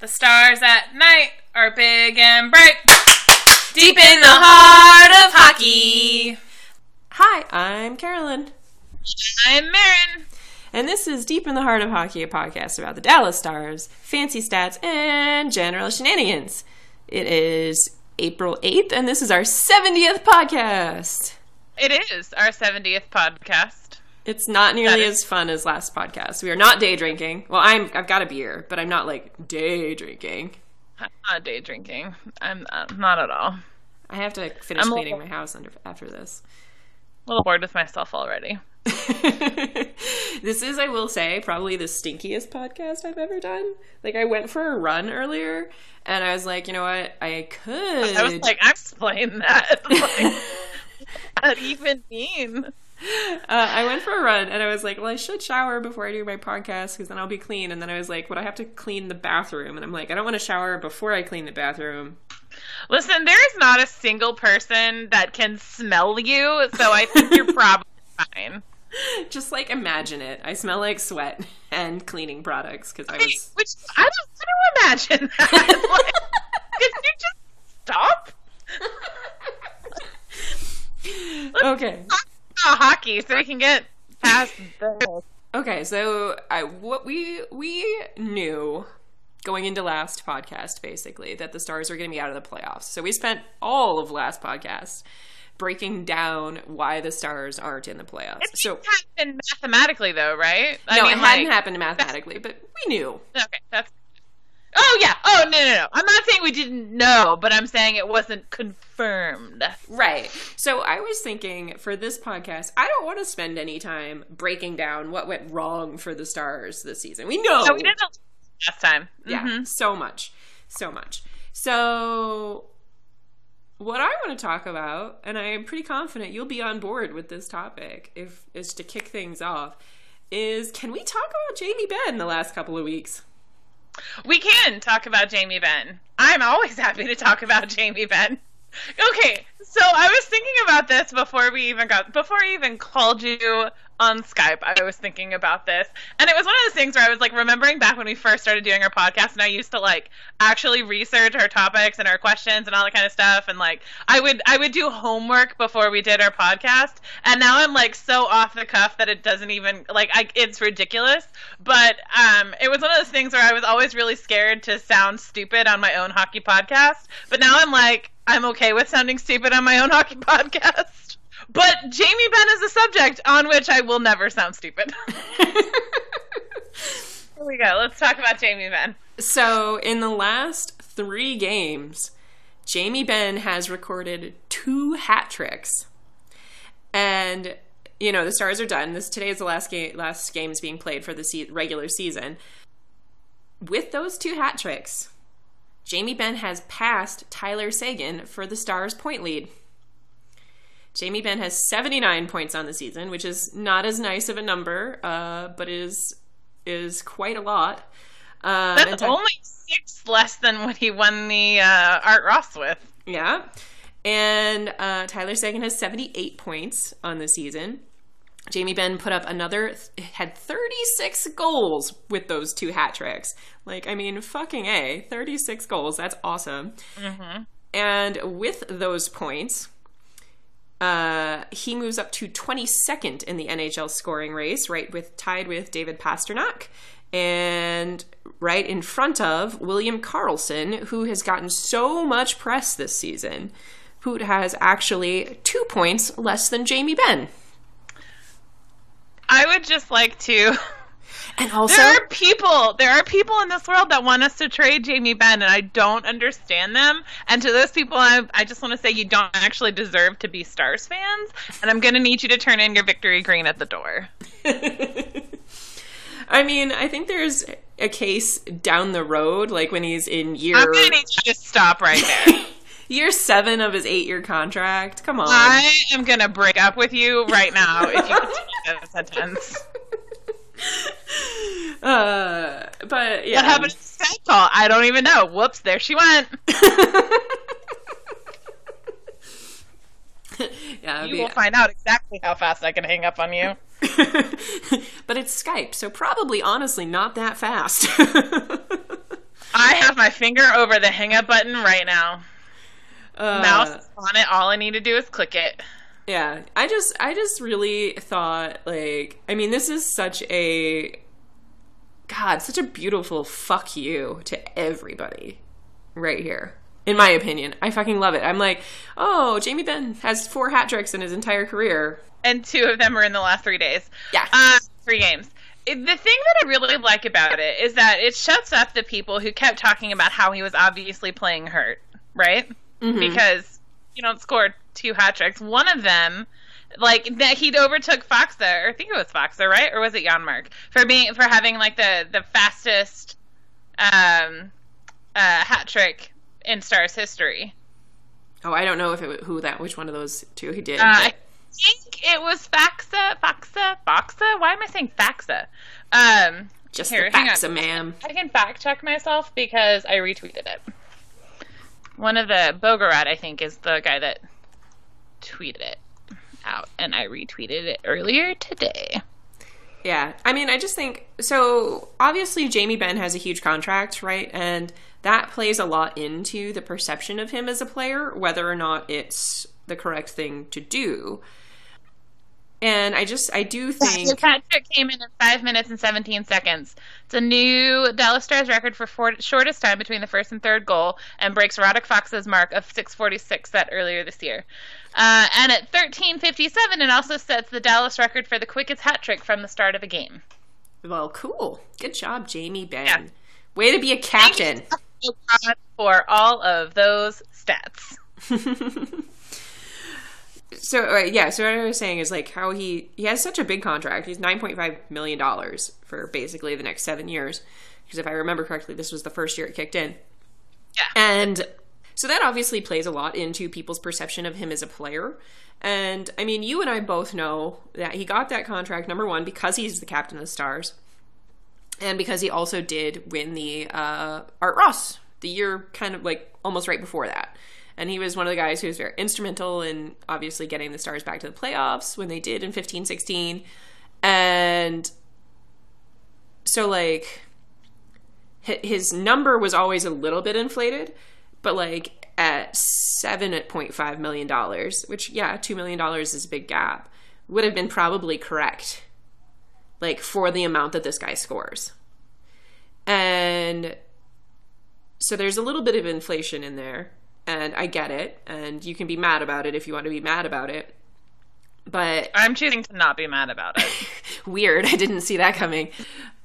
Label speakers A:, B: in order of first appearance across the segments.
A: The stars at night are big and bright, deep in the heart of hockey.
B: Hi, I'm Carolyn,
A: I'm Marin.
B: and this is Deep in the Heart of Hockey, a podcast about the Dallas Stars, fancy stats, and general shenanigans. It is April 8th, and this is our 70th podcast.
A: It is our 70th podcast.
B: It's not nearly
A: is-
B: as fun as last podcast. We are not day drinking. Well, I'm I've got a beer, but I'm not like day drinking.
A: I'm not day drinking. I'm uh, not at all.
B: I have to finish
A: I'm
B: cleaning
A: little-
B: my house under, after this.
A: A little bored with myself already.
B: this is, I will say, probably the stinkiest podcast I've ever done. Like, I went for a run earlier, and I was like, you know what? I could.
A: I was like, explain that. Like, what that even mean?
B: Uh, I went for a run, and I was like, well, I should shower before I do my podcast because then I'll be clean. And then I was like, would I have to clean the bathroom? And I'm like, I don't want to shower before I clean the bathroom.
A: Listen, there is not a single person that can smell you, so I think you're probably fine.
B: Just like imagine it. I smell like sweat and cleaning products because I was.
A: Which I don't, I don't imagine that. like, could you just stop?
B: Okay.
A: Oh, hockey, so we can get past this.
B: Okay, so I what we we knew going into last podcast basically that the Stars were going to be out of the playoffs. So we spent all of last podcast breaking down why the Stars aren't in the playoffs.
A: It
B: so
A: happened mathematically, though, right? I
B: no,
A: mean,
B: it hadn't happened mathematically, but we knew.
A: Okay, that's. Oh yeah. Oh no no no. I'm not saying we didn't know, but I'm saying it wasn't confirmed.
B: Right. So I was thinking for this podcast, I don't want to spend any time breaking down what went wrong for the Stars this season. We know.
A: So we did it last time.
B: Yeah,
A: Mhm.
B: so much. So much. So what I want to talk about, and I am pretty confident you'll be on board with this topic if is to kick things off, is can we talk about Jamie Benn the last couple of weeks?
A: We can talk about Jamie Benn. I'm always happy to talk about Jamie Benn. Okay, so I was thinking about this before we even got before I even called you on Skype. I was thinking about this, and it was one of those things where I was like remembering back when we first started doing our podcast, and I used to like actually research our topics and our questions and all that kind of stuff, and like I would I would do homework before we did our podcast, and now I'm like so off the cuff that it doesn't even like I it's ridiculous. But um, it was one of those things where I was always really scared to sound stupid on my own hockey podcast, but now I'm like I'm okay with sounding stupid on my own hockey podcast. But Jamie Benn is a subject on which I will never sound stupid. Here we go. Let's talk about Jamie Benn.
B: so in the last three games, Jamie Benn has recorded two hat tricks. And you know the Stars are done. This today is the last game. Last games being played for the se- regular season. With those two hat tricks, Jamie Benn has passed Tyler Seguin for the Stars' point lead. Jamie Benn has 79 points on the season, which is not as nice of a number, uh, but is is quite a lot. Um,
A: That's only six less than what he won the uh, Art Ross with.
B: Yeah. And uh, Tyler Seguin has 78 points on the season. Jamie Benn put up another, had 36 goals with those two hat tricks. Like, I mean, fucking A, 36 goals. That's awesome. And with those points, uh, he moves up to 22nd in the NHL scoring race, right with tied with David Pastrnak, and right in front of William Karlsson, who has gotten so much press this season, who has actually two points less than Jamie Benn.
A: I would just like to.
B: And also,
A: There are people. There are people in this world that want us to trade Jamie Benn, and I don't understand them. And to those people, I, I just want to say you don't actually deserve to be Stars fans, and I'm going to need you to turn in your victory green at the door.
B: I mean, I think there's a case down the road, like when he's in year
A: I'm going to need you to stop right there.
B: year seven of his eight year contract. Come on.
A: I am going to break up with you right now if you continue that sentence.
B: Uh, but yeah.
A: What happened to call? I don't even know. Whoops, there she went.
B: yeah,
A: You
B: be-
A: will find out exactly how fast I can hang up on you.
B: but it's Skype, so probably honestly not that fast.
A: I have my finger over the hang up button right now.
B: Uh,
A: Mouse on it. All I need to do is click it.
B: Yeah, I just I just really thought like I mean this is such a god, such a beautiful fuck you to everybody right here. In my opinion, I fucking love it. I'm like, "Oh, Jamie Benn has four hat tricks in his entire career."
A: And two of them are in the last three days.
B: Yeah.
A: Uh, three games. The thing that I really like about it is that it shuts up the people who kept talking about how he was obviously playing hurt, right? Because you don't score two hat tricks. One of them, like that, he'd overtook Faksa, or I think it was Faksa, right? Or was it Janmark for being for having like the the fastest um, uh, hat trick in Stars history.
B: Oh, I don't know if it who that which one of those two he did.
A: Uh, I think it was Faxa, Faksa, Faksa. Why am I saying Faxa? Um,
B: just
A: here,
B: the facts, ma'am.
A: I can fact check myself because I retweeted it. One of the Bogarad, I think, is the guy that tweeted it out, and I retweeted it earlier today.
B: Yeah, I mean, I just think so. Obviously, Jamie Benn has a huge contract, right? And that plays a lot into the perception of him as a player, whether or not it's the correct thing to do. And I just, I do think,
A: hat trick came in in five minutes and 17 seconds. It's a new Dallas Stars record for four, shortest time between the first and third goal, and breaks Radek Faksa's mark of 6:46 set earlier this year. Uh, and at 13:57, it also sets the Dallas record for the quickest hat trick from the start of a game.
B: well, cool. Good job, Jamie Benn.
A: Yeah.
B: Way to be a captain.
A: for all of those stats.
B: so uh, yeah so what i was saying is like how he he has such a big contract. He's 9.5 million dollars for basically the next seven years. Because if i remember correctly this was the first year it kicked in.
A: Yeah.
B: and so that obviously plays a lot into people's perception of him as a player. And i mean you and i both know that he got that contract number one because he's the captain of the stars and because he also did win the uh, art ross the year kind of like almost right before that and he was one of the guys who was very instrumental in obviously getting the stars back to the playoffs when they did in 15 16 and so like his number was always a little bit inflated but like at 7.5 million dollars which yeah 2 million dollars is a big gap would have been probably correct like for the amount that this guy scores. And so there's a little bit of inflation in there and i get it and you can be mad about it if you want to be mad about it but
A: I'm choosing to not be mad about it.
B: weird i didn't see that coming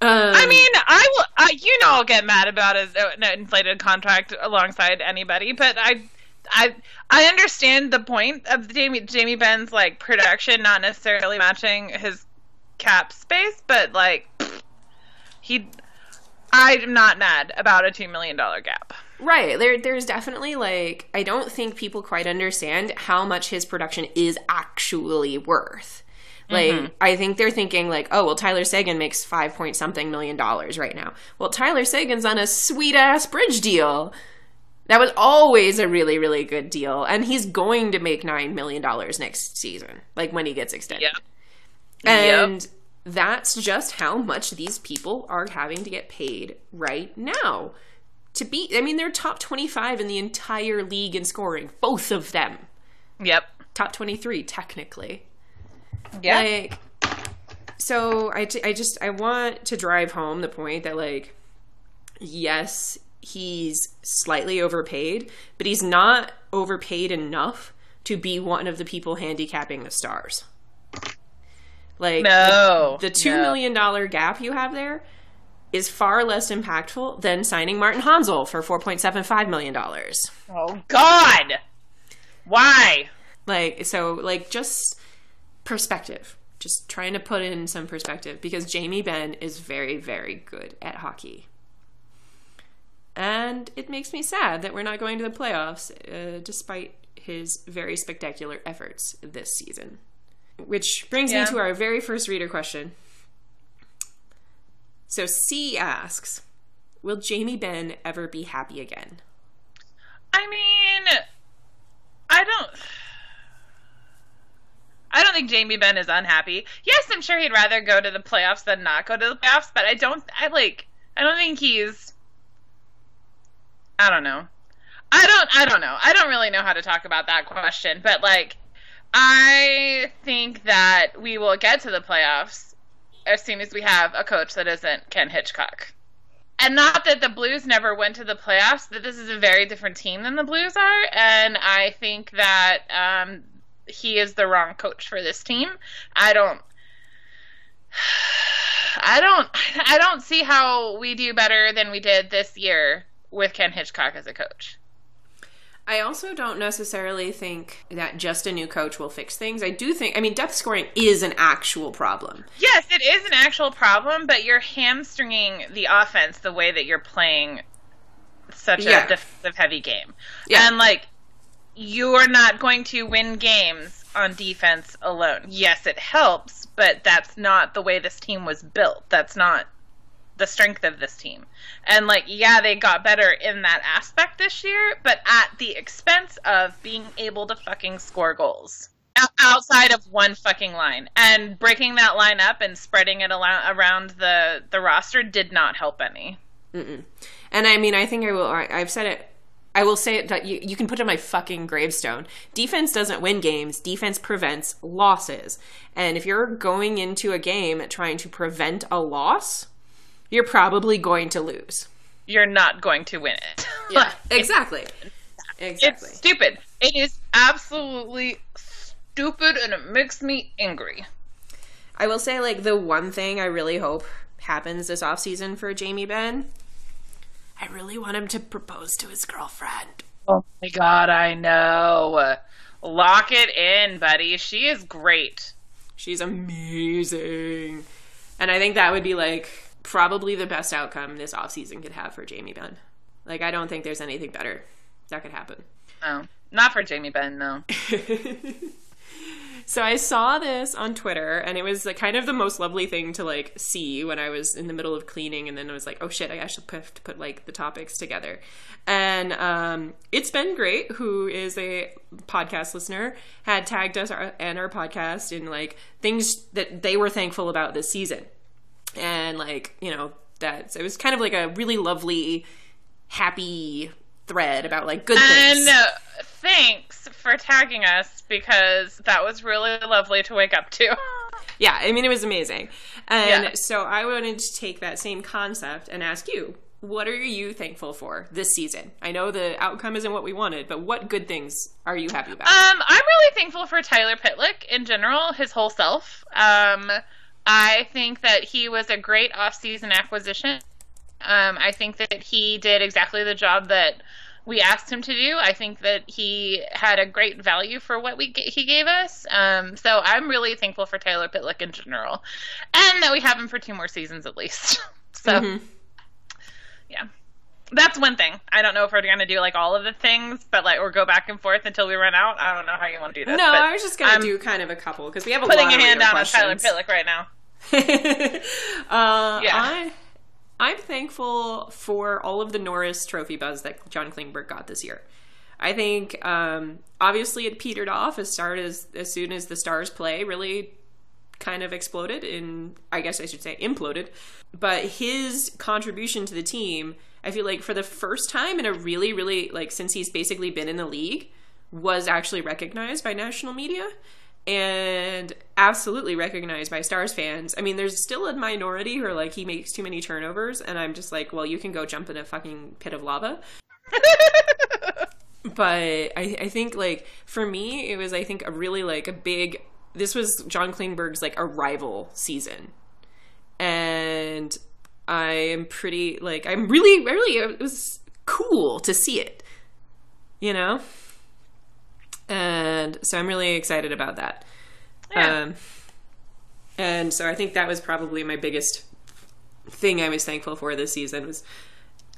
B: um,
A: I mean, I will. Uh, you know, I'll get mad about uh, an inflated contract alongside anybody, but I, I, I understand the point of Jamie Jamie Benn's like production not necessarily matching his cap space, but like he, I'm not mad about a two million dollar gap.
B: Right. There there's definitely like I don't think people quite understand how much his production is actually worth. Like mm-hmm. I think they're thinking like, oh well Tyler Seguin makes five point something million dollars right now. Well Tyler Seguin's on a sweet ass bridge deal. That was always a really, really good deal. And he's going to make nine million dollars next season, like when he gets extended.
A: Yeah.
B: And that's just how much these people are having to get paid right now. To be, I mean, they're top 25 in the entire league in scoring, both of them.
A: Yep.
B: Top 23, technically.
A: Yeah.
B: Like, so I, t- I just, I want to drive home the point that, like, yes, he's slightly overpaid, but he's not overpaid enough to be one of the people handicapping the stars. Like,
A: no.
B: the two
A: no.
B: million dollar gap you have there is far less impactful than signing Martin Hanzal for four point seven five million dollars.
A: Oh God. Why?
B: Like so, like just perspective. Just trying to put in some perspective because Jamie Benn is very, very good at hockey. And it makes me sad that we're not going to the playoffs, uh, despite his very spectacular efforts this season. Which brings
A: Yeah.
B: me to our very first reader question. So C asks, "Will Jamie Benn ever be happy again?"
A: I mean, I don't. I don't think Jamie Benn is unhappy. Yes, I'm sure he'd rather go to the playoffs than not go to the playoffs, but I don't. I like. I don't think he's I don't know. I don't I don't know. I don't really know how to talk about that question, but like I think that we will get to the playoffs as soon as we have a coach that isn't Ken Hitchcock. And not that the Blues never went to the playoffs, but this is a very different team than the Blues are, and I think that um, he is the wrong coach for this team. I don't I don't I don't see how we do better than we did this year with Ken Hitchcock as a coach.
B: I also don't necessarily think that just a new coach will fix things. I do think, I mean, depth scoring is an actual problem.
A: Yes, it is an actual problem, but you're hamstringing the offense the way that you're playing such
B: Yeah.
A: a defensive heavy game.
B: Yeah.
A: And like you're not going to win games on defense alone. Yes, it helps, but that's not the way this team was built. That's not the strength of this team. And like, yeah, they got better in that aspect this year, but at the expense of being able to fucking score goals outside of one fucking line. And breaking that line up and spreading it around the the roster did not help any.
B: And I mean, I think I will, I've said it, I will say it that you, you can put it on my fucking gravestone. Defense doesn't win games, defense prevents losses. And if you're going into a game trying to prevent a loss, you're probably going to lose.
A: You're not going to win it.
B: yeah, exactly. Exactly.
A: It's stupid. It is absolutely stupid and it makes me angry.
B: I will say, like, the one thing I really hope happens this offseason for Jamie Benn, I really want him to propose to his girlfriend.
A: Oh my god, I know. Lock it in, buddy. She is great.
B: She's amazing. And I think that would be, like, probably the best outcome this offseason could have for Jamie Benn. Like, I don't think there's anything better that could happen.
A: No, not for Jamie Benn, no.
B: So I saw this on Twitter, and it was like kind of the most lovely thing to like see when I was in the middle of cleaning, and then I was like, "Oh shit, I actually have to put like the topics together." And um, it's been great. Who is a podcast listener had tagged us our, and our podcast in like things that they were thankful about this season, and like you know that it was kind of like a really lovely, happy thread about like good things.
A: And uh, thanks for tagging us because that was really lovely to wake up to.
B: Yeah, I mean, it was amazing. And
A: Yeah.
B: so I wanted to take that same concept and ask you, what are you thankful for this season? I know the outcome isn't what we wanted, but what good things are you happy about?
A: Um, I'm really thankful for Tyler Pitlick in general, his whole self. Um, I think that he was a great off-season acquisition. Um, I think that he did exactly the job that we asked him to do. I think that he had a great value for what we he gave us. Um, so I'm really thankful for Tyler Pitlick in general, and that we have him for two more seasons at least. so
B: Mhm.
A: yeah. That's one thing. I don't know if we're gonna do like all of the things, but like or go back and forth until we run out. I don't know how you want to do this.
B: no,
A: but
B: I was just going
A: I'm
B: to do kind of a couple because we have a
A: putting
B: lot
A: a hand down on Tyler. Pitlick right now.
B: uh,
A: Yeah.
B: I, I'm thankful for all of the Norris Trophy buzz that John Klingberg got this year. I think um, obviously it petered off as start as as soon as the Stars play really kind of exploded in I guess I should say imploded. But his contribution to the team, I feel like for the first time in a really really like since he's basically been in the league was actually recognized by national media and absolutely recognized by Stars fans. I mean, there's still a minority who are like, he makes too many turnovers, and I'm just like, well, you can go jump in a fucking pit of lava. But I, I think, like, for me, it was, I think, a really, like, a big. This was John Klingberg's, like, arrival season. And I am pretty, like, I'm really, really, it was cool to see it, you know? And so I'm really excited about that.
A: Yeah.
B: Um, and so I think that was probably my biggest thing I was thankful for this season was,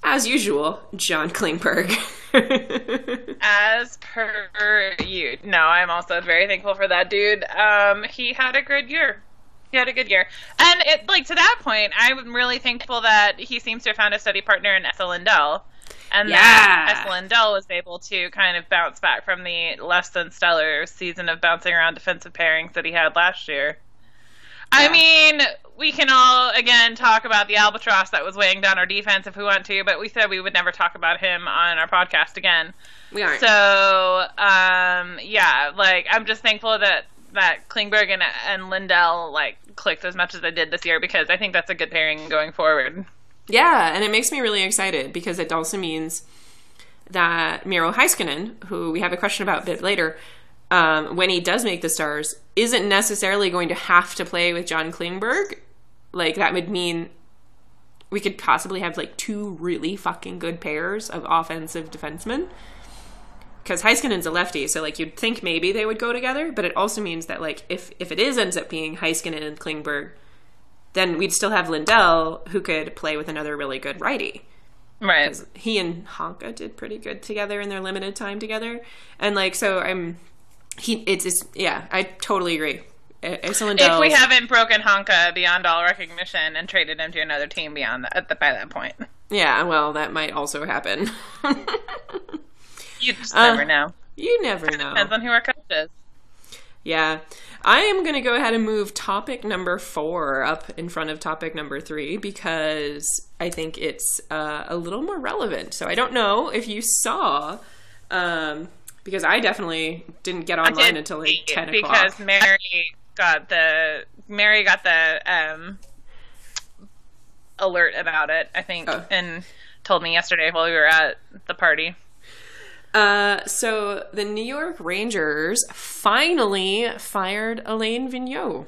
B: as usual, John Klingberg.
A: As per you. No, I'm also very thankful for that dude. Um, he had a good year. He had a good year. And it like to that point, I'm really thankful that he seems to have found a study partner in Esa Lindell. And
B: Yeah.
A: Esa Lindell was able to kind of bounce back from the less than stellar season of bouncing around defensive pairings that he had last year. I mean, we can all again talk about the albatross that was weighing down our defense if we want to, but we said we would never talk about him on our podcast again.
B: We aren't.
A: So, um, yeah, like I'm just thankful that that Klingberg and, and Lindell like clicked as much as they did this year because I think that's a good pairing going forward.
B: Yeah, and it makes me really excited because it also means that Miro Heiskanen, who we have a question about a bit later, um, when he does make the stars, isn't necessarily going to have to play with John Klingberg. Like that would mean we could possibly have like two really fucking good pairs of offensive defensemen. Because Heiskanen's a lefty, so like you'd think maybe they would go together, but it also means that like if if it is ends up being Heiskanen and Klingberg, then we'd still have Lindell who could play with another really good righty.
A: Right.
B: He and Honka did pretty good together in their limited time together, and like so I'm he it's, it's yeah I totally agree.
A: If we haven't broken Honka beyond all recognition and traded him to another team beyond that, at the, by that point,
B: yeah, well that might also happen.
A: you just
B: Uh,
A: never know.
B: you never know.
A: Depends on who our coach is.
B: Yeah. I am going to go ahead and move topic number four up in front of topic number three because I think it's uh, a little more relevant. So I don't know if you saw, um, because I definitely didn't get online
A: did
B: until like 10
A: because
B: o'clock.
A: Mary got the Mary got the um, alert about it. I think
B: Oh.
A: and told me yesterday while we were at the party.
B: Uh, so the New York Rangers finally fired Alain Vigneault.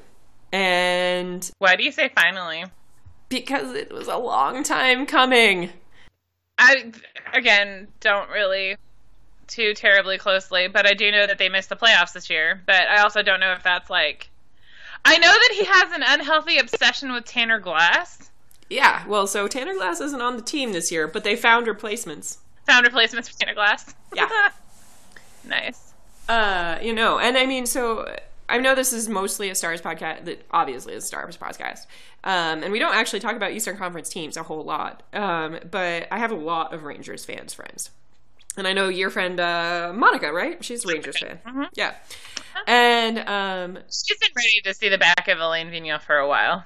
B: And
A: Why do you say finally?
B: because it was a long time coming.
A: I again don't really too terribly closely, but I do know that they missed the playoffs this year. But I also don't know if that's like I know that he has an unhealthy obsession with Tanner Glass.
B: Yeah, well, so Tanner Glass isn't on the team this year, but they found replacements.
A: Found replacements for Tanner Glass.
B: Yeah.
A: nice.
B: Uh, you know, and I mean, so I know this is mostly a Stars podcast. That obviously is a Stars podcast, um, and we don't actually talk about Eastern Conference teams a whole lot. Um, but I have a lot of Rangers fans friends, and I know your friend uh, Monica, right? She's a Rangers fan. Yeah, and um,
A: She's been ready to see the back of Alain Vigneault for a while.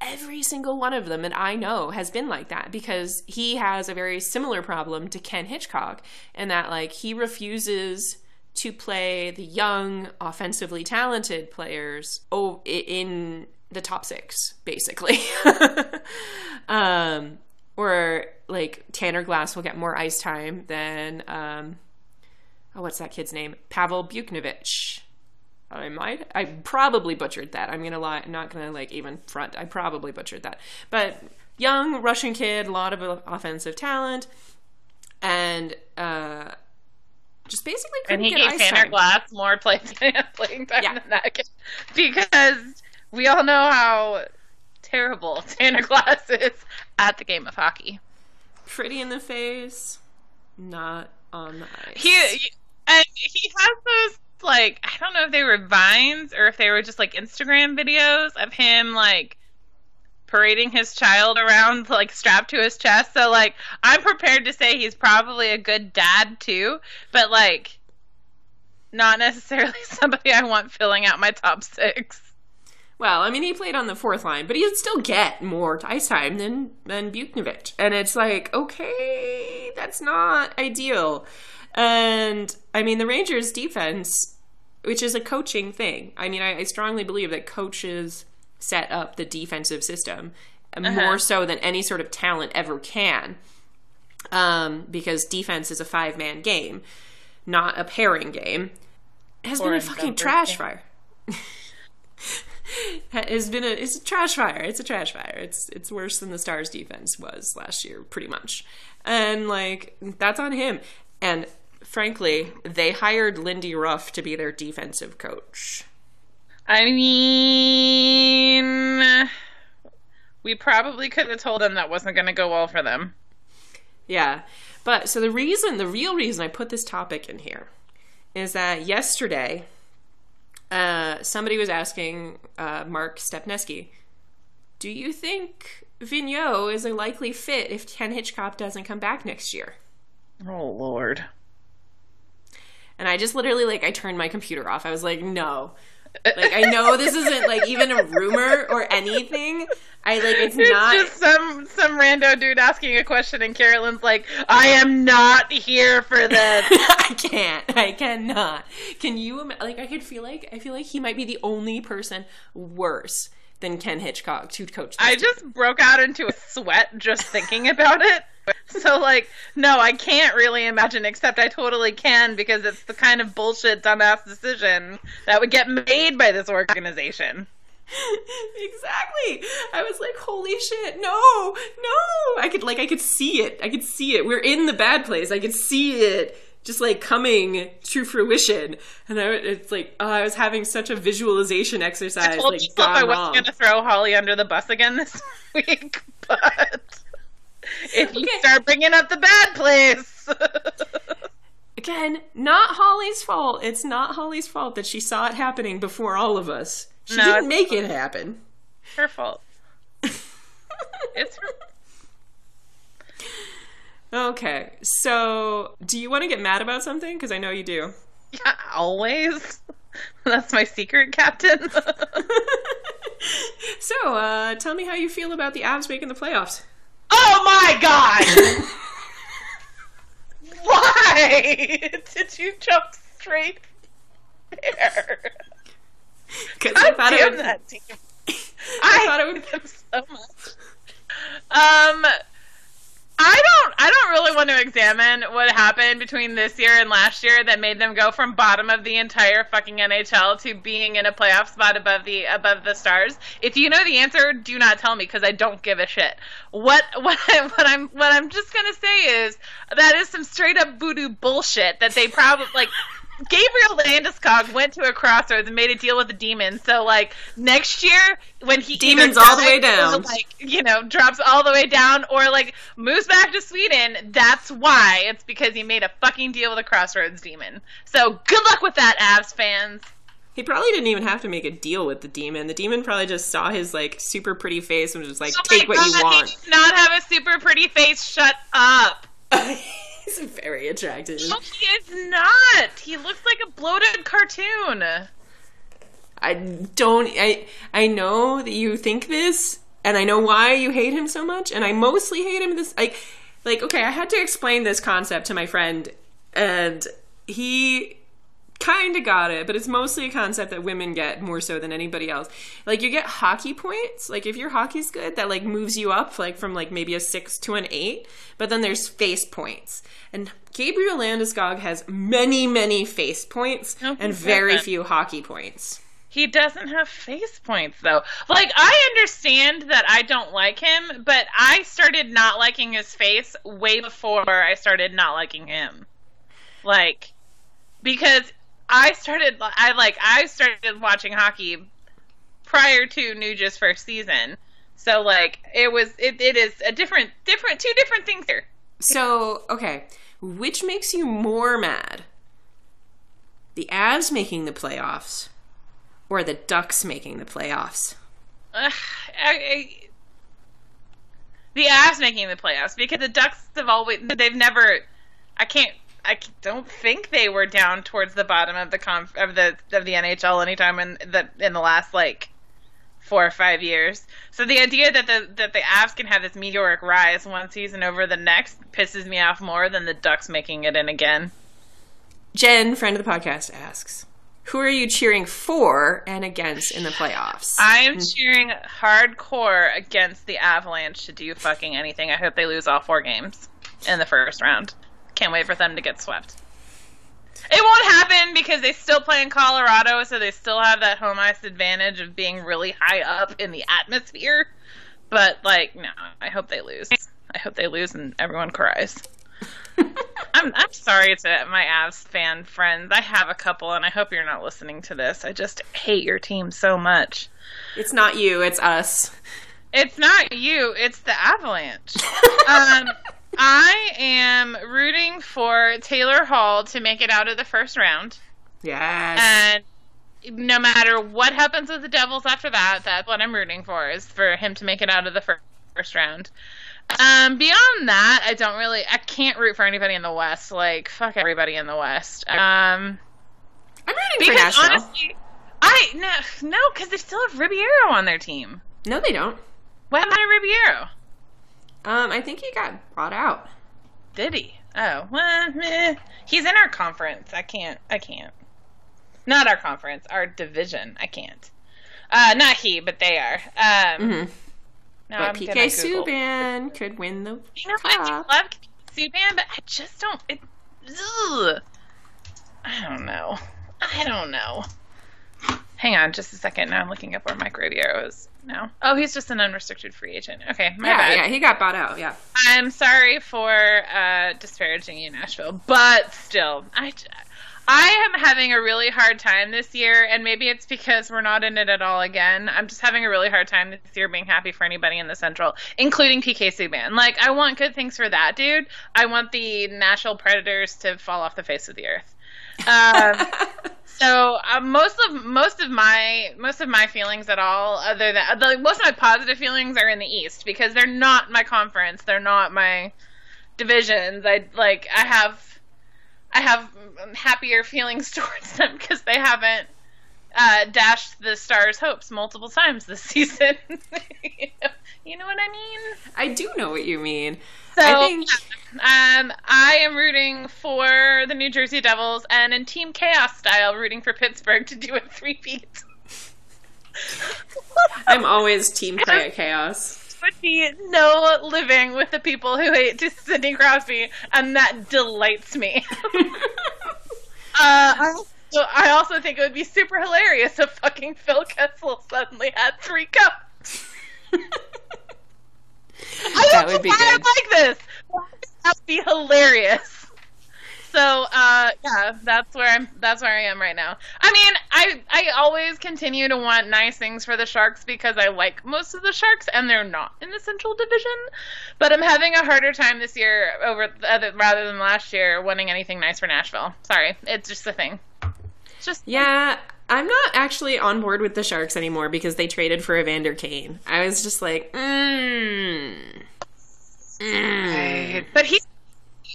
B: Every single one of them that I know has been like that because he has a very similar problem to Ken Hitchcock in that like he refuses to play the young offensively talented players oh in the top 6 basically. um or like Tanner Glass will get more ice time than um oh what's that kid's name? Pavel Buknovich. I might. I probably butchered that. I'm gonna lie. I'm not gonna like even front. I probably butchered that. But young Russian kid, a lot of offensive talent, and uh, just basically
A: And he gave Tanner
B: time.
A: Glass more play- playing time
B: Yeah.
A: than that kid. because we all know how terrible Tanner Glass is at the game of hockey.
B: Pretty in the face, not on the ice.
A: He and he has those like I don't know if they were vines or if they were just like Instagram videos of him like parading his child around like strapped to his chest. So like I'm prepared to say he's probably a good dad too, but like not necessarily somebody I want filling out my top 6.
B: Well, I mean, he played on the fourth line, but he'd still get more ice time than than Buknovich, and it's like, okay, that's not ideal. And I mean, the Rangers' defense, which is a coaching thing. I mean, I, I strongly believe that coaches set up the defensive system more so than any sort of talent ever can, um, because defense is a five man game, not a pairing game. It has
A: Or
B: been a
A: in
B: fucking trash
A: game.
B: fire. has been a it's a trash fire. It's a trash fire. It's it's worse than the Stars defense was last year, pretty much. And like that's on him. And frankly, they hired Lindy Ruff to be their defensive coach.
A: I mean we probably could have told them that wasn't going to go well for them.
B: Yeah. But so the reason, the real reason I put this topic in here is that yesterday, uh, somebody was asking uh, Mark Stepneski, do you think Vigneault is a likely fit if Ken Hitchcock doesn't come back next year?
A: Oh lord.
B: And I just literally like I turned my computer off. I was like, no. Like I know this isn't like even a rumor or anything. I like it's,
A: It's
B: not
A: just some some rando dude asking a question, and Carolyn's like, "I am not here for this."
B: I can't. I cannot. Can you like I could feel like I feel like he might be the only person worse than Ken Hitchcock to coach
A: I
B: team.
A: just broke out into a sweat just thinking about it. So like, no, I can't really imagine. Except I totally can because it's the kind of bullshit, dumbass decision that would get made by this organization.
B: exactly. I was like, holy shit, no, no. I could like I could see it. I could see it. We're in the bad place. I could see it just like coming to fruition. And I it's like oh, I was having such a visualization exercise
A: I told
B: like
A: myself I wasn't going to throw Holly under the bus again this week, but if you
B: Okay.
A: start bringing up the bad place,
B: Again, not Holly's fault. It's not Holly's fault that she saw it happening before all of us. She
A: No,
B: didn't make it happen.
A: her fault. It's her.
B: Okay, so do you want to get mad about something? Because I know you do.
A: Yeah, always. That's my secret, Captain.
B: so, uh, tell me how you feel about the Avs making the playoffs.
A: Oh my god! Why did you jump straight there?
B: Because I thought it would.
A: that team.
B: I thought it would-
A: them so much. Um, I don't. I don't really want to examine what happened between this year and last year that made them go from bottom of the entire fucking NHL to being in a playoff spot above the above the stars. If you know the answer, do not tell me because I don't give a shit. What what I, what I'm what I'm just gonna say is that is some straight up voodoo bullshit that they probably like. Gabriel Landeskog went to a crossroads and made a deal with the demons. So, like next year, when he
B: Demons all the way
A: or,
B: down.
A: like you know, drops all the way down, or like moves back to Sweden, that's why. It's because he made a fucking deal with a crossroads demon. So, good luck with that, Avs fans.
B: He probably didn't even have to make a deal with the demon. The demon probably just saw his like super pretty face and was just like,
A: Oh
B: "Take what you want."
A: He does not have a super pretty face. Shut up.
B: He's very attractive.
A: No, he is not. He looks like a bloated cartoon.
B: I don't. I I know that you think this, and I know why you hate him so much. And I mostly hate him. This like like okay. I had to explain this concept to my friend, and he kind of got it, but it's mostly a concept that women get more so than anybody else. Like you get hockey points. Like if your hockey's good, that like moves you up like from like maybe a six to an eight. But then there's face points, and Gabriel Landeskog has many many face points
A: No,
B: and very
A: doesn't.
B: few hockey points.
A: He doesn't have face points though. Like I understand that I don't like him, but I started not liking his face way before I started not liking him. Like because I started I like I started watching hockey prior to Nuge's first season. So like it was it, it is a different different two different things here.
B: So, okay, which makes you more mad? The Avs making the playoffs or the Ducks making the playoffs?
A: Ugh, I, I, the Avs making the playoffs because the Ducks have always they've never. I can't. I don't think they were down towards the bottom of the conf, of the of the NHL anytime in the in the last like four or five years. So the idea that the that the Avs can have this meteoric rise one season over the next pisses me off more than the Ducks making it in again.
B: Jen, friend of the podcast, asks, "Who are you cheering for and against in the playoffs?"
A: I am cheering hardcore against the Avalanche to do fucking anything. I hope they lose all four games in the first round. Can't wait for them to get swept. It won't happen because they still play in Colorado, so they still have that home ice advantage of being really high up in the atmosphere. But like, no, I hope they lose. I hope they lose and everyone cries. I'm I'm sorry to my Avs fan friends. I have a couple, and I hope you're not listening to this. I just hate your team so much.
B: it's not you, it's us.
A: It's not you. It's the Avalanche. um, I am rooting for Taylor Hall to make it out of the first round,
B: Yes.
A: and no matter what happens with the Devils after that, that's what I'm rooting for is for him to make it out of the fir- first round. Um, beyond that, I don't really. I can't root for anybody in the West. Like fuck everybody in the West. Um,
B: I'm rooting for Nashville.
A: honestly, I I no no because they still have Ribeiro on their team.
B: No, they don't.
A: What happened to Ribeiro?
B: Um, I think he got brought out.
A: Did he? Oh, well, meh. he's in our conference. I can't. I can't. Not our conference, our division. I can't. Uh, not he, but they are. Um,
B: hmm
A: no,
B: But
A: I'm
B: PK. Subban could win the
A: You know, I do love Subban, but I just don't. It, ugh. I don't know. I don't know. Hang on, just a second. Now I'm looking up where Mike is now. Oh, he's just an unrestricted free agent. Okay, my
B: Yeah,
A: bad.
B: yeah, he got bought out. Yeah.
A: I'm sorry for uh, disparaging you, Nashville, but still, I, I am having a really hard time this year, and maybe it's because we're not in it at all again. I'm just having a really hard time this year being happy for anybody in the Central, including PK Subban. Like, I want good things for that dude. I want the Nashville Predators to fall off the face of the earth. Um, so uh, most of most of my most of my feelings at all, other than the, most of my positive feelings, are in the East because they're not my conference. They're not my divisions. I like I have I have happier feelings towards them because they haven't uh, dashed the Stars' hopes multiple times this season. you know what I mean?
B: I do know what you mean.
A: So,
B: I think
A: um, I am rooting for the New Jersey Devils, and in Team Chaos style, rooting for Pittsburgh to do a three-peat.
B: I'm always team play chaos.
A: would be no living with the people who hate Sidney Crosby, and that delights me. uh, I also, I also think it would be super hilarious if fucking Phil Kessel suddenly had three cups. I
B: That would be
A: know why
B: good.
A: I like this. That would be hilarious. So, uh, yeah, that's where I'm. That's where I am right now. I mean, I I always continue to want nice things for the Sharks because I like most of the Sharks, and they're not in the Central Division. But I'm having a harder time this year over other, rather than last year wanting anything nice for Nashville. Sorry, it's just a thing. It's just
B: Yeah, I'm not actually on board with the Sharks anymore because they traded for Evander Kane. I was just like, mm, mm.
A: But he's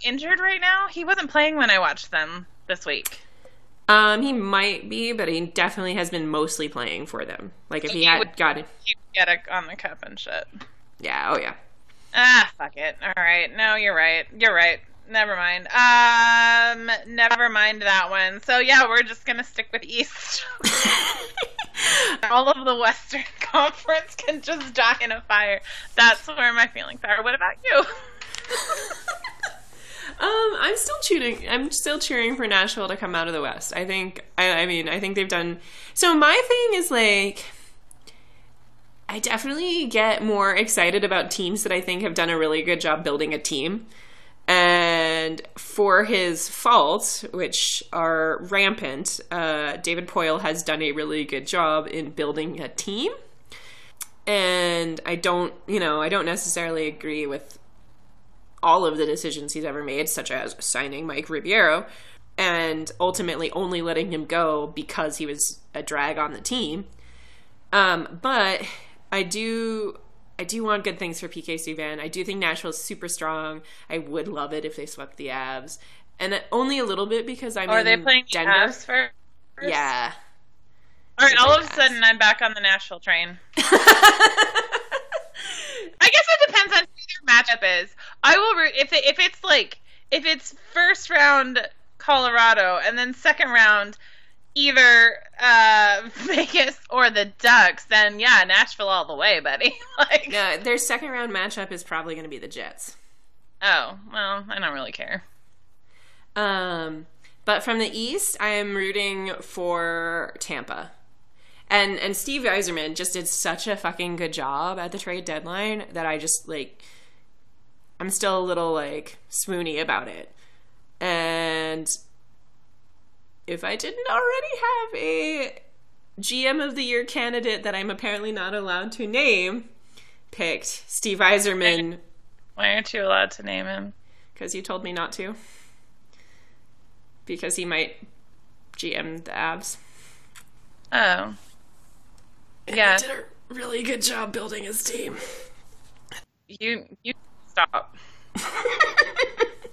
A: injured right now. He wasn't playing when I watched them this week.
B: Um, he might be, but he definitely has been mostly playing for them. Like if he
A: He
B: had
A: would-
B: got it,
A: He get it on the cup and shit.
B: yeah, oh yeah.
A: Ah, fuck it. All right. No, you're right. You're right. Never mind. Um, never mind that one. So yeah, we're just gonna stick with East. All of the Western Conference can just die in a fire. That's where my feelings are. What about you?
B: Um, I'm still cheering. I'm still cheering for Nashville to come out of the West. I think. I, I mean, I think they've done. So my thing is like, I definitely get more excited about teams that I think have done a really good job building a team. And for his faults, which are rampant, uh, David Poile has done a really good job in building a team. And I don't, you know, I don't necessarily agree with all of the decisions he's ever made, such as signing Mike Ribeiro and ultimately only letting him go because he was a drag on the team. Um, but I do I do want good things for PK Subban. I do think Nashville's super strong. I would love it if they swept the Avs. And only a little bit because I'm
A: are they
B: in
A: playing the
B: Denver.
A: Avs first?
B: Yeah.
A: All right. All of a sudden, I'm back on the Nashville train. I guess it depends on who their matchup is. I will root if it, if it's like if it's first round Colorado and then second round either uh, Vegas or the Ducks, then yeah, Nashville all the way, buddy. like,
B: no, their second round matchup is probably going to be the Jets.
A: oh well, I don't really care.
B: Um, but from the East, I am rooting for Tampa. And and Steve Yzerman just did such a fucking good job at the trade deadline that I just like I'm still a little like swoony about it. And if I didn't already have a GM of the year candidate that I'm apparently not allowed to name picked Steve Yzerman
A: Why aren't you allowed to name him?
B: because you told me not to. Because he might GM the Avs.
A: Oh, yeah.
B: did a really good job building his team.
A: You you stop.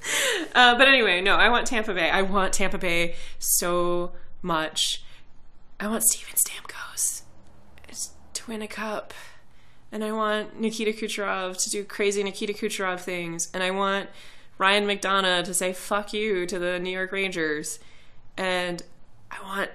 B: Uh, but anyway, no, I want Tampa Bay. I want Tampa Bay so much. I want Steven Stamkos to win a cup. And I want Nikita Kucherov to do crazy Nikita Kucherov things. And I want Ryan McDonagh to say fuck you to the New York Rangers. And I want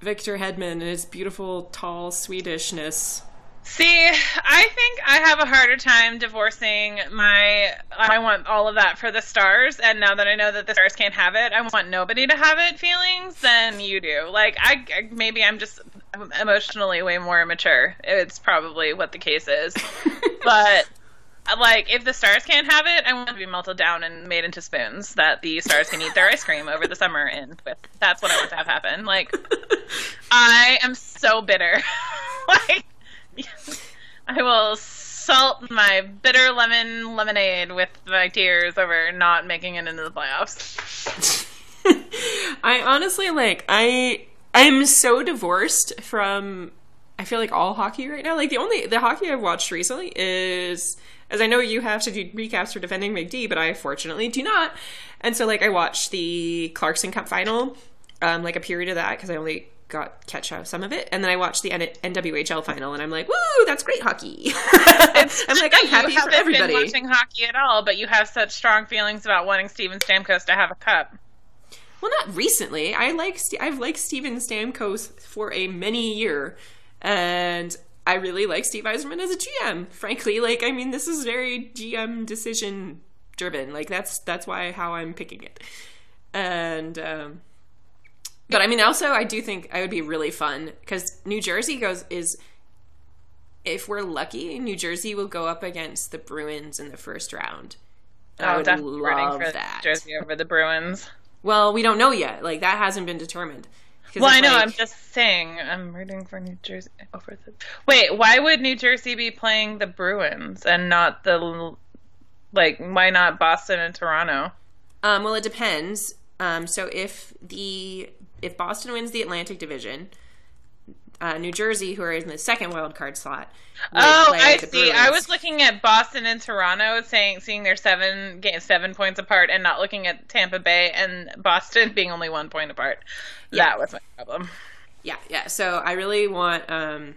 B: Victor Hedman and his beautiful, tall Swedishness.
A: See, I think I have a harder time divorcing my. I want all of that for the stars, and now that I know that the stars can't have it, I want nobody to have it feelings than you do. Like, I maybe I'm just emotionally way more mature. It's probably what the case is, but like if the stars can't have it, I want to be melted down and made into spoons that the stars can eat their ice cream over the summer in with. That's what I want to have happen. Like I am so bitter. like I will salt my bitter lemon lemonade with my tears over not making it into the playoffs.
B: I honestly like I I'm so divorced from I feel like all hockey right now. Like the only the hockey I've watched recently is as I know you have to do recaps for Defending Big D, but I fortunately do not. And so like I watched the Clarkson Cup final, um, like a period of that because I only got catch up some of it, and then I watched the N- NWHL final, and I'm like, "Woo, that's great hockey!" I'm like, I'm happy
A: you
B: for everybody.
A: Been watching hockey at all, but you have such strong feelings about wanting Steven Stamkos to have a cup.
B: Well, not recently. I like I've liked Steven Stamkos for a many year, and I really like Steve Yzerman as a GM. Frankly, like I mean, this is very GM decision driven. Like that's that's why how I'm picking it, and. Um, but I mean, also, I do think I would be really fun because New Jersey goes is if we're lucky, New Jersey will go up against the Bruins in the first round.
A: Oh, I would definitely love for that. Jersey over the Bruins.
B: Well, we don't know yet. Like that hasn't been determined.
A: Well, I know. Like... I'm just saying. I'm rooting for New Jersey over the. Wait, why would New Jersey be playing the Bruins and not the like? Why not Boston and Toronto?
B: Um, well, it depends. Um, so if the if Boston wins the Atlantic Division, uh, New Jersey, who are in the second wild card slot.
A: Oh, I see. I was looking at Boston and Toronto, saying seeing their seven game seven points apart, and not looking at Tampa Bay and Boston being only one point apart. Yeah. That was my problem.
B: Yeah, yeah. So I really want. um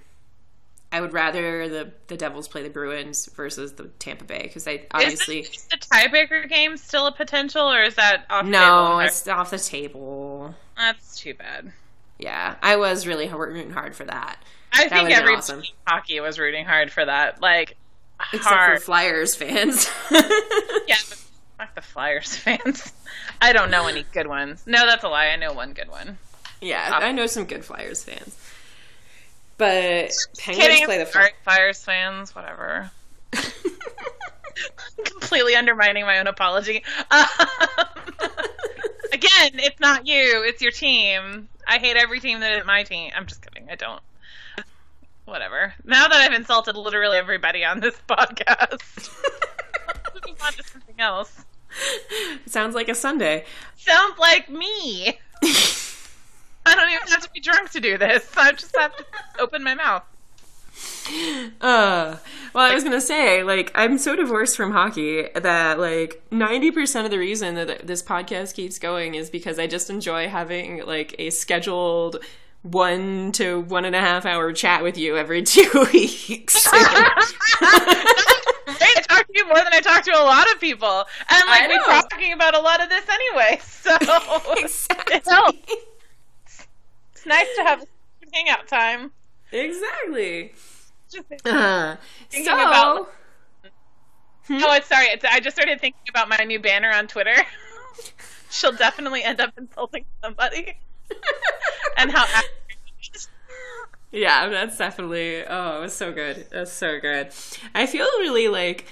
B: I would rather the the Devils play the Bruins versus the Tampa Bay because they obviously
A: is the, the tiebreaker game still a potential, or is that off?
B: no, it's off the table.
A: That's too bad.
B: Yeah, I was really rooting hard for that.
A: I
B: that
A: think every awesome. hockey was rooting hard for that. Like,
B: except hard. for Flyers fans.
A: yeah, fuck the Flyers fans. I don't know any good ones. No, that's a lie. I know one good one.
B: Yeah, um, I know some good Flyers fans. But Penguins kidding, play the
A: Flyers. Flyers fans, whatever. completely undermining my own apology. Um, again, it's not you; it's your team. I hate every team that is my team. I'm just kidding. I don't. Whatever. Now that I've insulted literally everybody on this podcast, move on to something else.
B: It sounds like a Sunday.
A: Sounds like me. I don't even have to be drunk to do this. I just have to open my mouth.
B: Uh, well, I was gonna say, like, I'm so divorced from hockey that, like, 90% of the reason that this podcast keeps going is because I just enjoy having, like, a scheduled one to one and a half hour chat with you every two weeks.
A: I talk to you more than I talk to a lot of people, and like we're talking about a lot of this anyway. So exactly. it helps. It's nice to have hangout time.
B: Exactly. Uh, so,
A: about. Hmm? Oh, it's sorry. It's, I just started thinking about my new banner on Twitter. She'll definitely end up insulting somebody. and how.
B: Yeah, that's definitely. Oh, it was so good. Was so good. I feel really like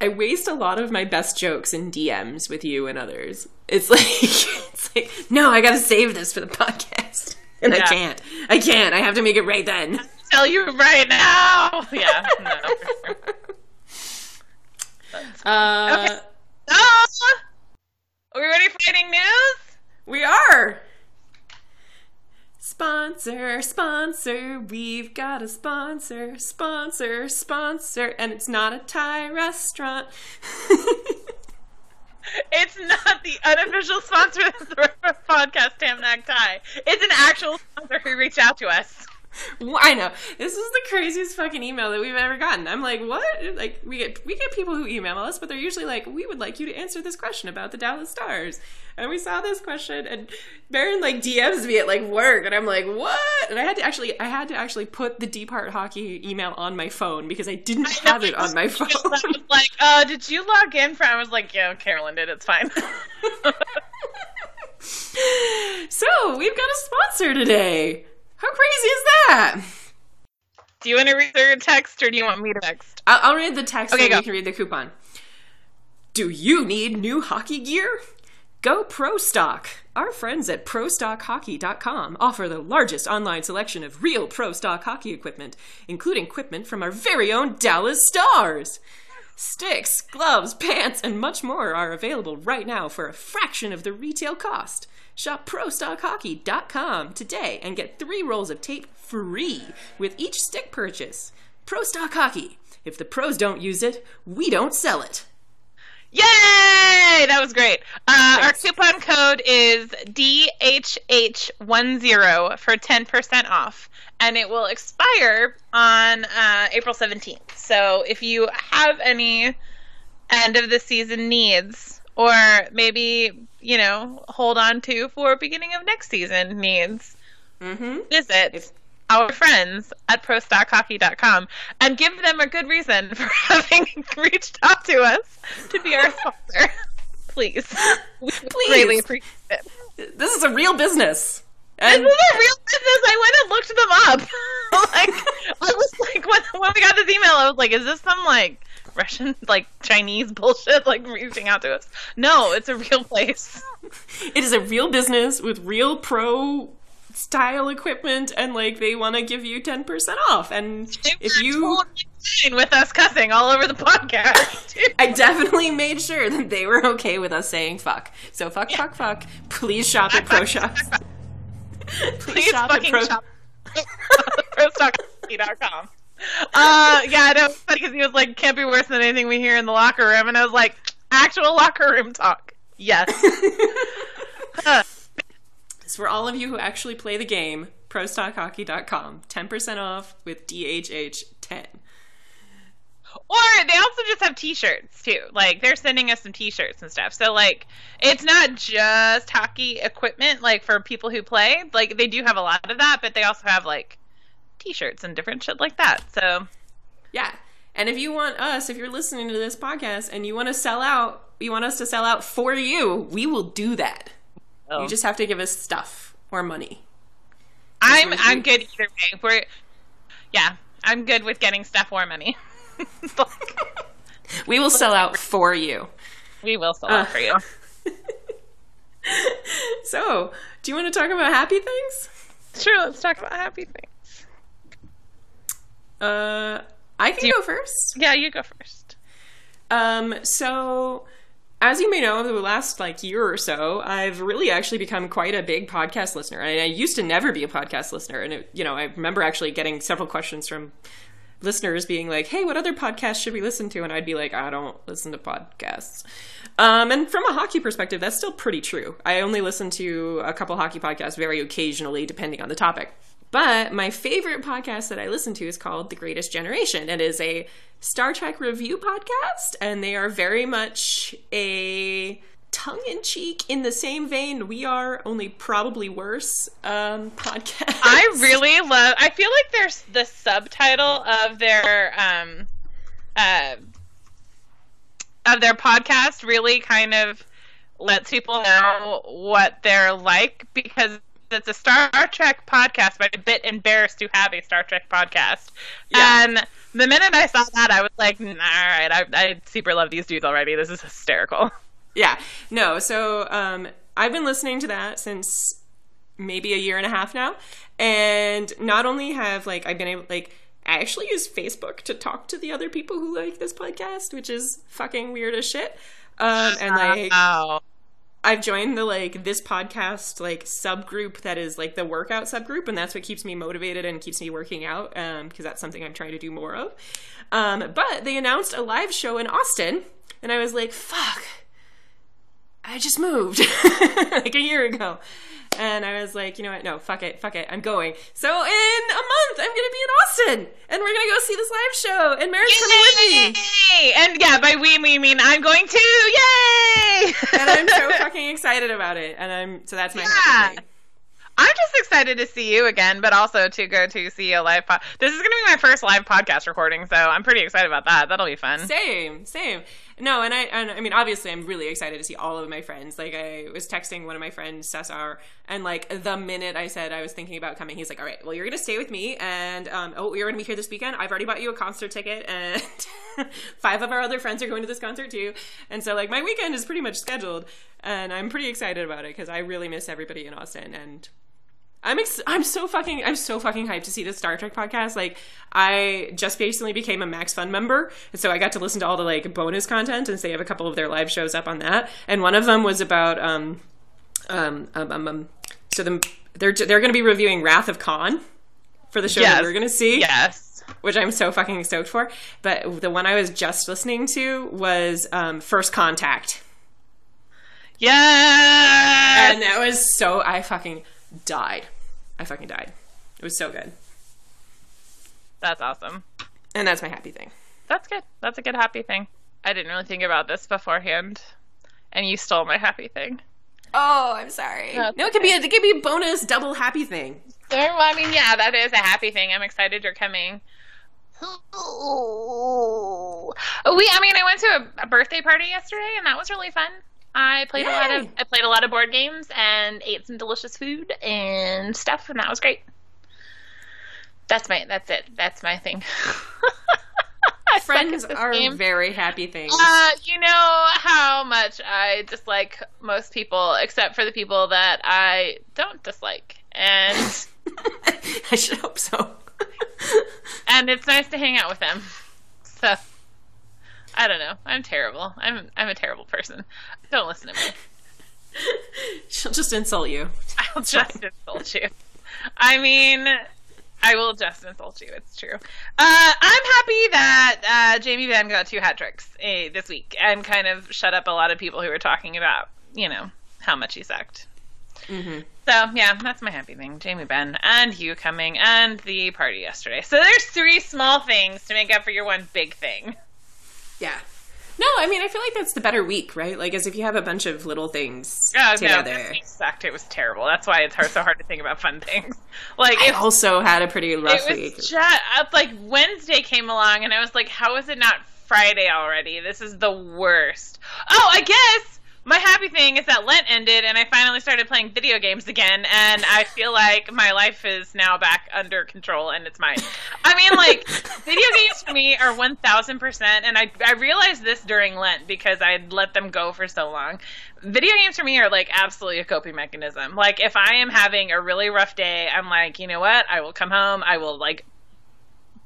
B: I waste a lot of my best jokes in DMs with you and others. It's like it's like no, I got to save this for the podcast, and yeah. I can't. I can't. I have to make it right then
A: tell you right now. Yeah. No.
B: uh, okay.
A: So, are we ready for getting news?
B: We are. Sponsor, sponsor, we've got a sponsor, sponsor, sponsor, and it's not a Thai restaurant.
A: It's not the unofficial sponsor of the podcast, Tamnac Tie. It's an actual sponsor who reached out to us.
B: I know this is the craziest fucking email that we've ever gotten. I'm like, what? Like we get we get people who email us, but they're usually like, we would like you to answer this question about the Dallas Stars. And we saw this question, and Baron like DMs me at like work, and I'm like, what? And I had to actually I had to actually put the Deep Heart Hockey email on my phone because I didn't I have it on my phone. I
A: was like, uh, did you log in for? I was like, yeah, Carolyn did. It's fine.
B: so we've got a sponsor today. How crazy is that?
A: Do you want to read the text or do you want me to text?
B: I'll, I'll read the text okay, and go. you can read the coupon. Do you need new hockey gear? Go Pro Stock. Our friends at ProStockHockey.com offer the largest online selection of real Pro Stock hockey equipment, including equipment from our very own Dallas Stars. Sticks, gloves, pants, and much more are available right now for a fraction of the retail cost. Shop ProStockHockey.com today and get three rolls of tape free with each stick purchase. Pro Stock Hockey. If the pros don't use it, we don't sell it.
A: Yay! That was great. Uh, our coupon code is DHH10 for 10% off, and it will expire on uh, April 17th. So if you have any end of the season needs, or maybe you know hold on to for beginning of next season needs. Mm-hmm. Visit if- our friends at prostockhockey.com and give them a good reason for having reached out to us to be our sponsor. Please. We Please. greatly appreciate it.
B: This is a real business.
A: And- this is a real business. I went and looked them up. like I was like when, when we got this email, I was like, is this some like Russian, like Chinese bullshit, like reaching out to us. No, it's a real place.
B: It is a real business with real pro style equipment, and like they want to give you ten percent off. And if you
A: with us cussing all over the podcast,
B: I definitely made sure that they were okay with us saying fuck. So fuck, yeah. fuck, fuck. Please shop at Pro Shops.
A: Please, Please shop fucking at Pro- shop. ProStock.com uh, yeah, no, funny because he was like, "Can't be worse than anything we hear in the locker room," and I was like, "Actual locker room talk." Yes.
B: It's for all of you who actually play the game. ProStockHockey.com, ten percent off with DHH ten.
A: Or they also just have T-shirts too. Like they're sending us some T-shirts and stuff. So like it's not just hockey equipment. Like for people who play, like they do have a lot of that, but they also have like t-shirts and different shit like that. So
B: yeah. And if you want us, if you're listening to this podcast and you want to sell out, you want us to sell out for you, we will do that. Oh. You just have to give us stuff or money.
A: I'm I'm good either way. We're yeah, I'm good with getting stuff or money.
B: we will sell out for you.
A: We will sell uh. out for you.
B: so, do you want to talk about happy things?
A: Sure, let's talk about happy things.
B: Uh, I can you, go first.
A: Yeah, you go first.
B: Um, so as you may know, over the last like year or so, I've really actually become quite a big podcast listener. And I used to never be a podcast listener, and it, you know, I remember actually getting several questions from listeners being like, "Hey, what other podcasts should we listen to?" And I'd be like, "I don't listen to podcasts." Um, and from a hockey perspective, that's still pretty true. I only listen to a couple hockey podcasts very occasionally, depending on the topic. But my favorite podcast that I listen to is called The Greatest Generation. It is a Star Trek review podcast, and they are very much a tongue in cheek, in the same vein we are, only probably worse um, podcast.
A: I really love. I feel like there's the subtitle of their um, uh, of their podcast really kind of lets people know what they're like because it's a Star Trek podcast, but I'm a bit embarrassed to have a Star Trek podcast. Yeah. And the minute I saw that, I was like, all right, I, I super love these dudes already. This is hysterical.
B: Yeah, no. So um, I've been listening to that since maybe a year and a half now, and not only have like I've been able like. I actually use Facebook to talk to the other people who like this podcast, which is fucking weird as shit. Um, and like, wow. I've joined the like this podcast like subgroup that is like the workout subgroup, and that's what keeps me motivated and keeps me working out um, because that's something I'm trying to do more of. Um, but they announced a live show in Austin, and I was like, "Fuck." I just moved like a year ago. And I was like, you know what? No, fuck it, fuck it. I'm going. So in a month, I'm gonna be in Austin, and we're gonna go see this live show. And Mary's coming with me.
A: And yeah, by we we mean I'm going to. Yay!
B: and I'm so fucking excited about it. And I'm so that's my
A: Yeah.
B: happy.
A: I'm just excited to see you again, but also to go to see a live pod. This is going to be my first live podcast recording, so I'm pretty excited about that. That'll be fun.
B: Same, same. No, and I, and I mean, obviously, I'm really excited to see all of my friends. Like, I was texting one of my friends, Cesar, and like the minute I said I was thinking about coming, he's like, "All right, well, you're gonna stay with me, and um, oh, you're gonna be here this weekend. I've already bought you a concert ticket, and five of our other friends are going to this concert too. And so, like, my weekend is pretty much scheduled, and I'm pretty excited about it because I really miss everybody in Austin, and I'm ex- I'm so fucking I'm so fucking hyped to see the Star Trek podcast. Like I just basically became a Max Fun member, and so I got to listen to all the like bonus content, and so they have a couple of their live shows up on that. And one of them was about um um um, um, um so the, they're they're going to be reviewing Wrath of Khan for the show
A: Yes.
B: that we're going to see
A: Yes.
B: which I'm so fucking stoked for. But the one I was just listening to was um, First Contact,
A: Yes.
B: and that was so I fucking died. I fucking died. It was so good,
A: That's awesome.
B: and that's my happy thing.
A: That's good. That's a good happy thing. I didn't really think about this beforehand, and you stole my happy thing.
B: Oh, I'm sorry.
A: That's
B: no, it could be a, it could be a bonus double happy thing.
A: Well, I mean, yeah, that is a happy thing. I'm excited you're coming. We, I mean, I went to a, a birthday party yesterday, and that was really fun. I played a lot of, I played a lot of board games and ate some delicious food and stuff, and that was great. That's my, that's it. That's my thing.
B: Friends are
A: game.
B: very happy things.
A: Uh, you know how much I dislike most people, except for the people that I don't dislike, and
B: I should hope so.
A: and it's nice to hang out with them. So I don't know. I'm terrible. I'm I'm a terrible person. Don't listen to me.
B: She'll just insult you.
A: I'll just insult you. I mean, I will just insult you. It's true. Uh, I'm happy that uh, Jamie Benn got two hat tricks uh, this week and kind of shut up a lot of people who were talking about, you know, how much he sucked.
B: hmm
A: So yeah, that's my happy thing. Jamie Benn and you coming and the party yesterday. So there's three small things to make up for your one big thing.
B: Yeah. No, I mean, I feel like that's the better week, right? Like, as if you have a bunch of little things
A: no,
B: together.
A: this week sucked. It was terrible. That's why it's hard, so hard to think about fun things. Like
B: I
A: it,
B: also had a pretty rough
A: it
B: week.
A: was just like Wednesday came along, and I was like, "How is it not Friday already? This is the worst." Oh, I guess my happy thing is that Lent ended, and I finally started playing video games again, and I feel like my life is now back under control, and it's mine. I mean, like video games for me are one thousand percent, and I I realized this during Lent because I let them go for so long. Video games for me are like absolutely a coping mechanism. Like if I am having a really rough day, I'm like, you know what? I will come home. I will like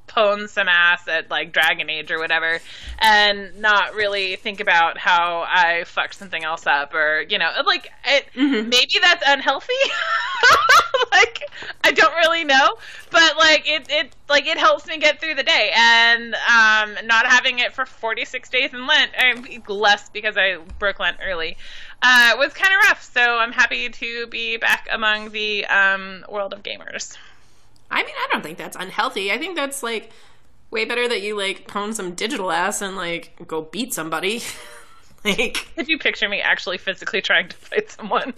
A: pwn some ass at like Dragon Age or whatever, and not really think about how I fucked something else up or you know, like it.
B: Mhm.
A: Maybe that's unhealthy. like I don't really know, but like it it like it helps me get through the day, and um, not having it for 46 days in Lent, I'm less because I broke Lent early. Uh, was kind of rough, so I'm happy to be back among the um, world of gamers.
B: I mean, I don't think that's unhealthy. I think that's like way better that you like pwn some digital ass and like go beat somebody. like,
A: Could you picture me actually physically trying to fight someone?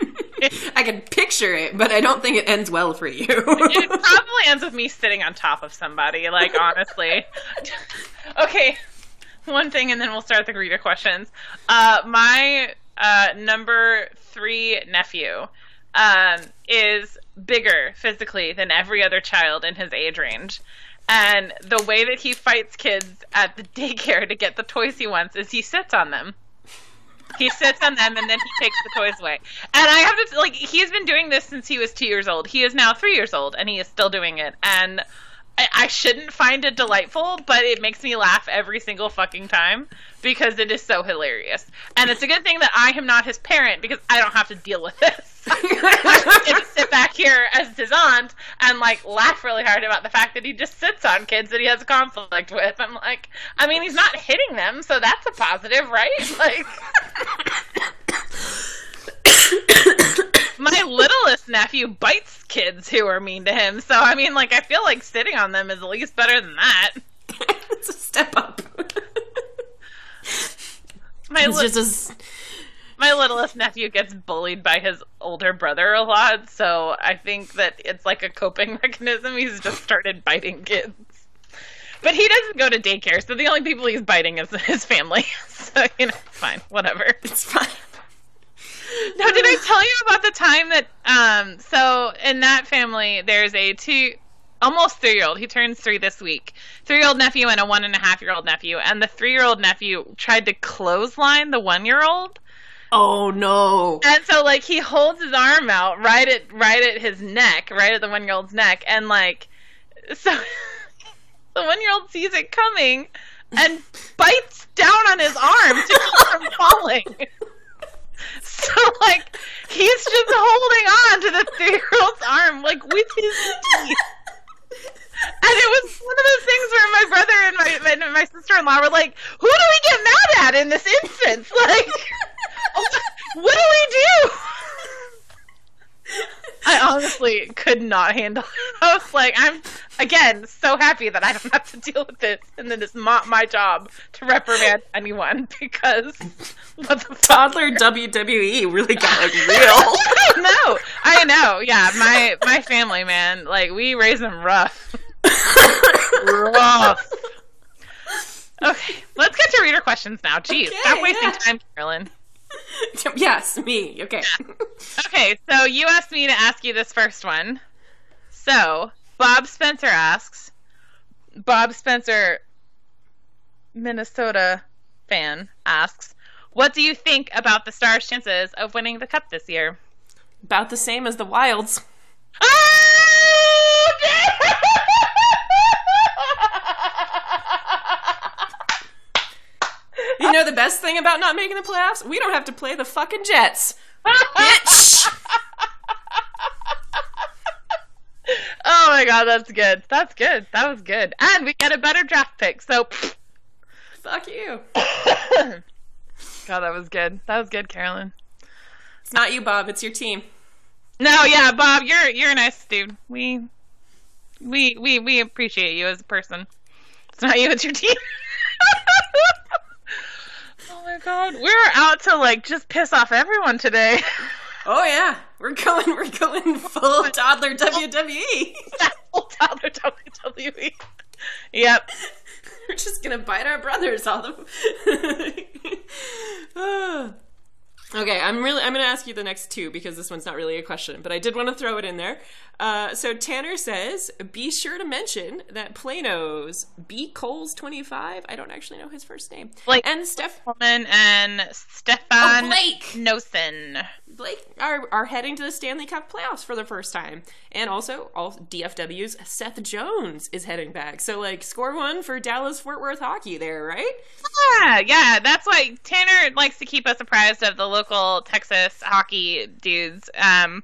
B: I can picture it, but I don't think it ends well for you.
A: it probably ends with me sitting on top of somebody, like, honestly. okay, one thing, and then we'll start the reader questions. Uh, my uh, number three nephew um, is bigger physically than every other child in his age range. And the way that he fights kids at the daycare to get the toys he wants is he sits on them. He sits on them and then he takes the toys away. And I have to like he's been doing this since he was two years old. He is now three years old and he is still doing it. And I, I shouldn't find it delightful, but it makes me laugh every single fucking time because it is so hilarious. And it's a good thing that I am not his parent because I don't have to deal with this. I get to sit back here as his aunt and like laugh really hard about the fact that he just sits on kids that he has a conflict with. I'm like, I mean, he's not hitting them, so that's a positive, right? Like, littlest nephew bites kids who are mean to him. So I mean, like, I feel like sitting on them is at least better than that.
B: it's a step up.
A: My
B: it's
A: li-
B: just as
A: my littlest nephew gets bullied by his older brother a lot, so I think that it's like a coping mechanism. He's just started biting kids. But he doesn't go to daycare, so the only people he's biting is his family. So, you know, fine, whatever.
B: it's fine.
A: No, did I tell you about the time that um so in that family there's a two almost three year old, he turns three this week. Three year old nephew and a one and a half year old nephew. And the three year old nephew tried to clothesline the one year old.
B: Oh no.
A: And so like he holds his arm out right at right at his neck, right at the one year old's neck, and like so the one year old sees it coming and bites down on his arm to keep from falling. So like he's just holding on to the three year old's arm like with his teeth. And it was one of those things where my brother and my and my sister in law were like, "Who do we get mad at in this instance? Like, what do we do?" I honestly could not handle it. I was like, I'm again so happy that I don't have to deal with this, and then it's not my job to reprimand anyone because what the fuck?
B: Toddler WWE really got like real.
A: I know, I know. Yeah, my my family, man, like we raise them rough, rough. Okay, let's get to reader questions now. Jeez,
B: Okay,
A: stop wasting
B: yeah.
A: time, Carolyn.
B: yes, me. Okay.
A: Okay, so you asked me to ask you this first one. So, Bob Spencer asks, Bob Spencer, Minnesota fan, asks, what do you think about the Stars' chances of winning the Cup this year?
B: About the same as the Wilds. Ah! You know the best thing about not making the playoffs? We don't have to play the fucking Jets. Bitch.
A: oh my god, that's good. That's good. That was good. And we get a better draft pick. So,
B: Fuck you.
A: God, that was good. That was good, Carolyn.
B: It's not you, Bob. It's your team.
A: No, yeah, Bob, you're you're a nice dude. We we we we appreciate you as a person. It's not you, it's your team. oh my god, we're out to like just piss off everyone today.
B: Oh yeah, we're going. We're going full toddler WWE.
A: Full toddler WWE. Yep.
B: We're just gonna bite our brothers all the. Ah. Okay, I'm really. I'm gonna ask you the next two because this one's not really a question, but I did want to throw it in there. Uh, so Tanner says, "Be sure to mention that Plano's B Coles 25. I don't actually know his first name.
A: Blake
B: and Steph
A: Coleman and
B: Oh,
A: Stefan
B: Blake.
A: Noesen.
B: Blake are are heading to the Stanley Cup playoffs for the first time, and also all DFW's Seth Jones is heading back. So like, score one for Dallas Fort Worth hockey there, right?
A: Yeah, yeah. That's why Tanner likes to keep us apprised of the local Texas hockey dudes. Um,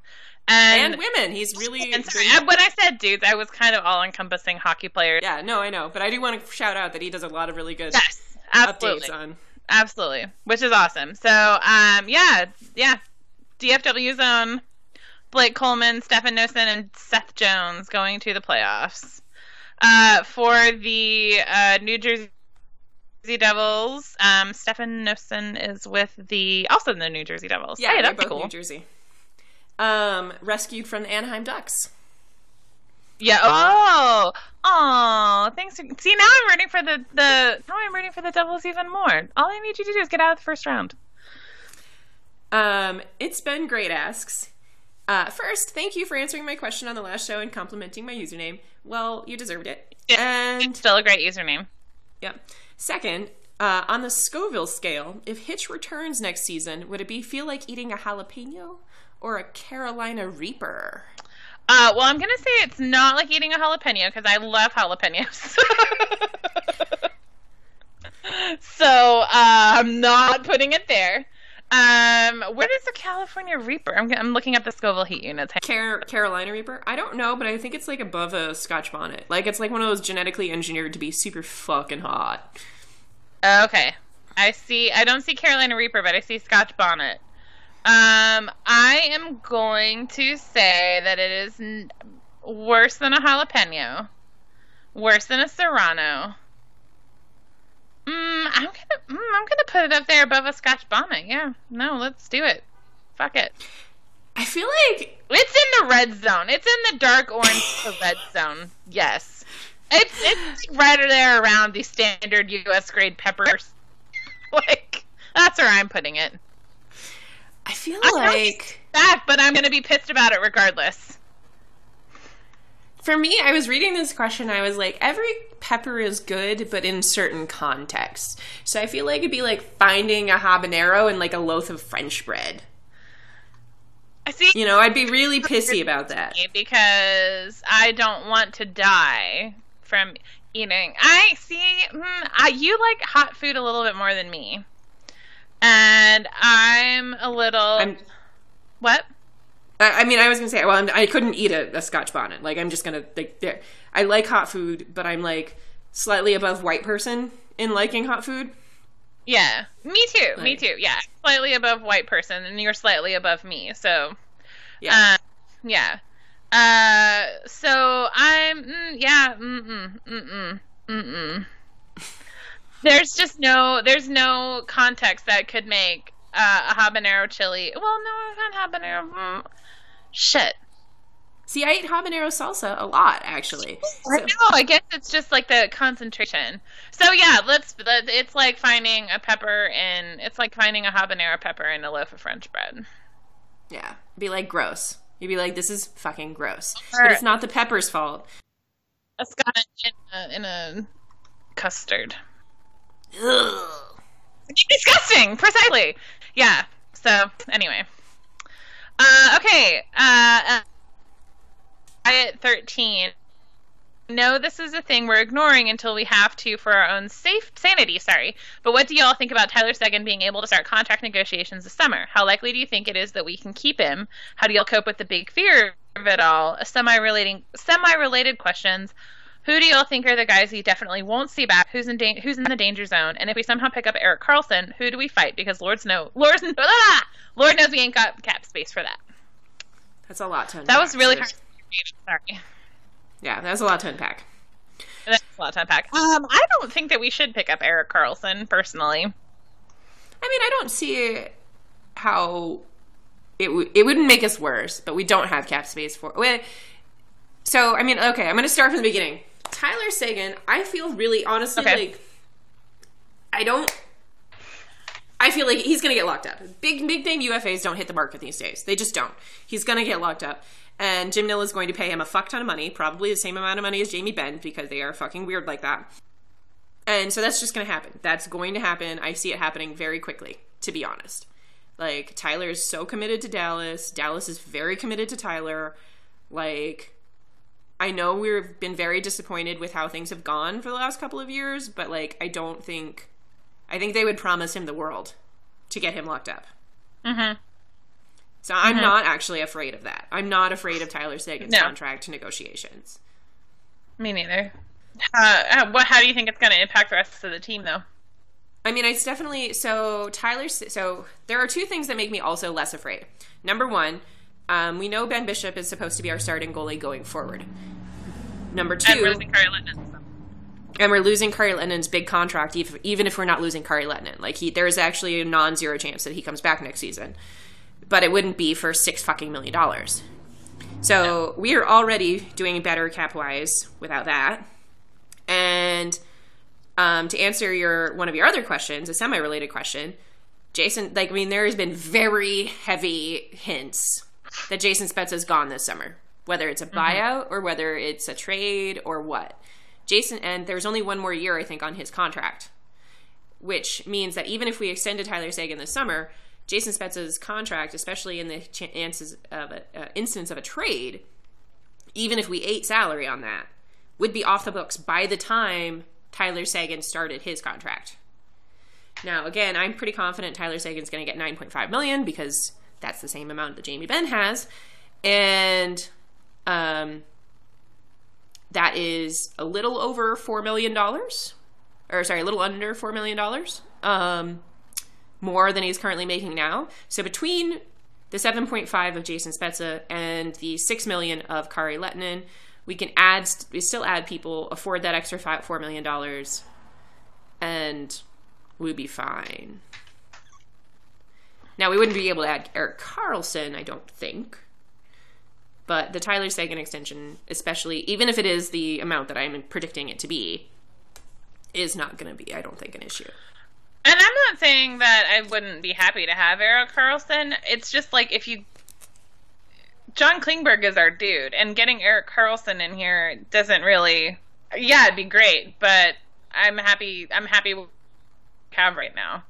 A: and,
B: And women. He's really
A: and sorry, I- when I said dudes, I was kind of all encompassing hockey players.
B: Yeah, no, I know, but I do want to shout out that he does a lot of really good
A: Yes, absolutely,
B: updates on.
A: absolutely, which is awesome. So, um, yeah, yeah, DFW zone. Blake Coleman, Stefan Noesen, and Seth Jones going to the playoffs. Uh, for the uh, New Jersey Devils, um, Stefan is with the also the New Jersey Devils.
B: Yeah,
A: hey, be
B: both
A: cool.
B: New Jersey. Um, rescued from the Anaheim Ducks.
A: Yeah. Oh. Oh. Thanks. For, see, now I'm rooting for the the. Now I'm rooting for the Devils even more. All I need you to do is get out of the first round.
B: Um, it's been great asks. Uh, first, thank you for answering my question on the last show and complimenting my username. Well, you deserved it. And
A: Still a great username.
B: Yep. Second, uh, on the Scoville scale, if Hitch returns next season, would it be feel like eating a jalapeno or a Carolina Reaper?
A: Uh, well, I'm gonna say it's not like eating a jalapeno because I love jalapenos. so uh, I'm not putting it there. Um, where is the California Reaper? I'm, I'm looking at the Scoville heat units.
B: Car- Carolina Reaper? I don't know, but I think it's like above a Scotch bonnet. Like it's like one of those genetically engineered to be super fucking hot.
A: Okay, I see. I don't see Carolina Reaper, but I see Scotch bonnet. Um, I am going to say that it is n- worse than a jalapeno, worse than a serrano. Mm, I'm gonna, mm, I'm gonna put it up there above a Scotch bonnet. Yeah, no, let's do it. Fuck it.
B: I feel like
A: It's in the red zone. It's in the dark orange to red zone. Yes, it's it's right there around the standard U.S. grade peppers. like that's where I'm putting it.
B: I feel
A: I
B: like
A: Back, but I'm gonna be pissed about it regardless.
B: For me, I was reading this question. I was like, every pepper is good, but in certain contexts. So I feel like it'd be like finding a habanero in like a loaf of French bread.
A: I see
B: You know, I'd be really pissy about that.
A: because I don't want to die from eating. I see. Mm, I, you like hot food a little bit more than me, and I'm a little.
B: I'm,
A: what?
B: I I mean, I was gonna say, well, I'm, I couldn't eat a, a Scotch bonnet. Like, I'm just gonna like, there. I like hot food, but I'm like slightly above white person in liking hot food.
A: Yeah, me too. me too. Yeah, slightly above white person, and you're slightly above me. So,
B: Yeah,
A: uh, yeah. Uh, so I'm. Mm, yeah. Mm mm mm mm. There's just no. There's no context that could make uh, a habanero chili. Well, no, had habanero. Mm, shit.
B: see, I eat habanero salsa a lot actually.
A: I
B: So-
A: know. I guess it's just like the concentration. So yeah, let's. It's like finding a pepper in. It's like finding a habanero pepper in a loaf of French bread.
B: Yeah, be like gross. You'd be like, this is fucking gross.
A: Or-
B: But it's not the pepper's fault.
A: A scotch in a, in a custard.
B: Ugh.
A: Disgusting. Precisely. Yeah. So anyway. Uh, okay. Uh, uh, at thirteen. No, this is a thing we're ignoring until we have to for our own safe sanity. Sorry, but what do y'all think about Tyler Seguin being able to start contract negotiations this summer? How likely do you think it is that we can keep him? How do y'all cope with the big fear of it all? A semi-relating, semi-related questions. Who do y'all think are the guys we definitely won't see back? Who's in da- who's in the danger zone? And if we somehow pick up Erik Karlsson, who do we fight? Because Lord's know, Lord's Lord knows we ain't got cap space for that.
B: That's a lot to unpack.
A: That was really hard. Sorry.
B: Yeah, that was a lot to unpack.
A: That's a lot to unpack. Um, I don't think that we should pick up Erik Karlsson personally.
B: I mean, I don't see how it w- it wouldn't make us worse, but we don't have cap space for. So I mean, okay, I'm going to start from the beginning. Tyler Seguin, I feel really honestly
A: Okay.
B: like I don't. I feel like he's going to get locked up. Big big name UFAs don't hit the market these days. They just don't. He's going to get locked up. And Jim Nill is going to pay him a fuck ton of money, probably the same amount of money as Jamie Benn, because they are fucking weird like that. And so that's just going to happen. That's going to happen. I see it happening very quickly, to be honest. Like, Tyler is so committed to Dallas. Dallas is very committed to Tyler. Like, I know we've been very disappointed with how things have gone for the last couple of years, but, like, I don't think. I think they would promise him the world to get him locked up.
A: Mm-hmm.
B: So I'm not actually afraid of that. I'm not afraid of Tyler Seguin's
A: No.
B: contract negotiations.
A: Me neither. Uh, uh, what? How do you think it's going to impact the rest of the team, though?
B: I mean, it's definitely so Tyler. So there are two things that make me also less afraid. Number one, um, we know Ben Bishop is supposed to be our starting goalie going forward. Number two,
A: And we're losing Kari Lehtonen.
B: and we're losing Kari big contract, if, even if we're not losing Kari Lehtonen. Like he, there is actually a non-zero chance that he comes back next season, but it wouldn't be for six fucking million dollars. So we are already doing better cap wise without that. And um, to answer your one of your other questions, a semi-related question, Jason, like I mean, there has been very heavy hints that Jason Spezza is gone this summer, whether it's a buyout or whether it's a trade or what. Jason, and there's only one more year, I think, on his contract, which means that even if we extended Tyler Seguin this summer, Jason Spezza's contract, especially in the chances of a, uh, instance of a trade, even if we ate salary on that, would be off the books by the time Tyler Seguin started his contract. Now, again, I'm pretty confident Tyler Seguin's going to get 9.5 million because that's the same amount that Jamie Benn has, and um, that is a little over four million dollars, or sorry, a little under four million dollars, um, more than he's currently making now. So between the 7.5 of Jason Spezza and the 6 million of Kari Lehtonen. We can add, we still add people, afford that extra $4 million, and we'd be fine. Now, we wouldn't be able to add Erik Karlsson, I don't think. But the Tyler Seguin extension, especially, even if it is the amount that I'm predicting it to be, is not going to be, I don't think, an issue.
A: And I'm not saying that I wouldn't be happy to have Erik Karlsson. It's just like if you. John Klingberg is our dude, and getting Erik Karlsson in here doesn't really. Yeah, it'd be great, but I'm happy. I'm happy with what we have right now,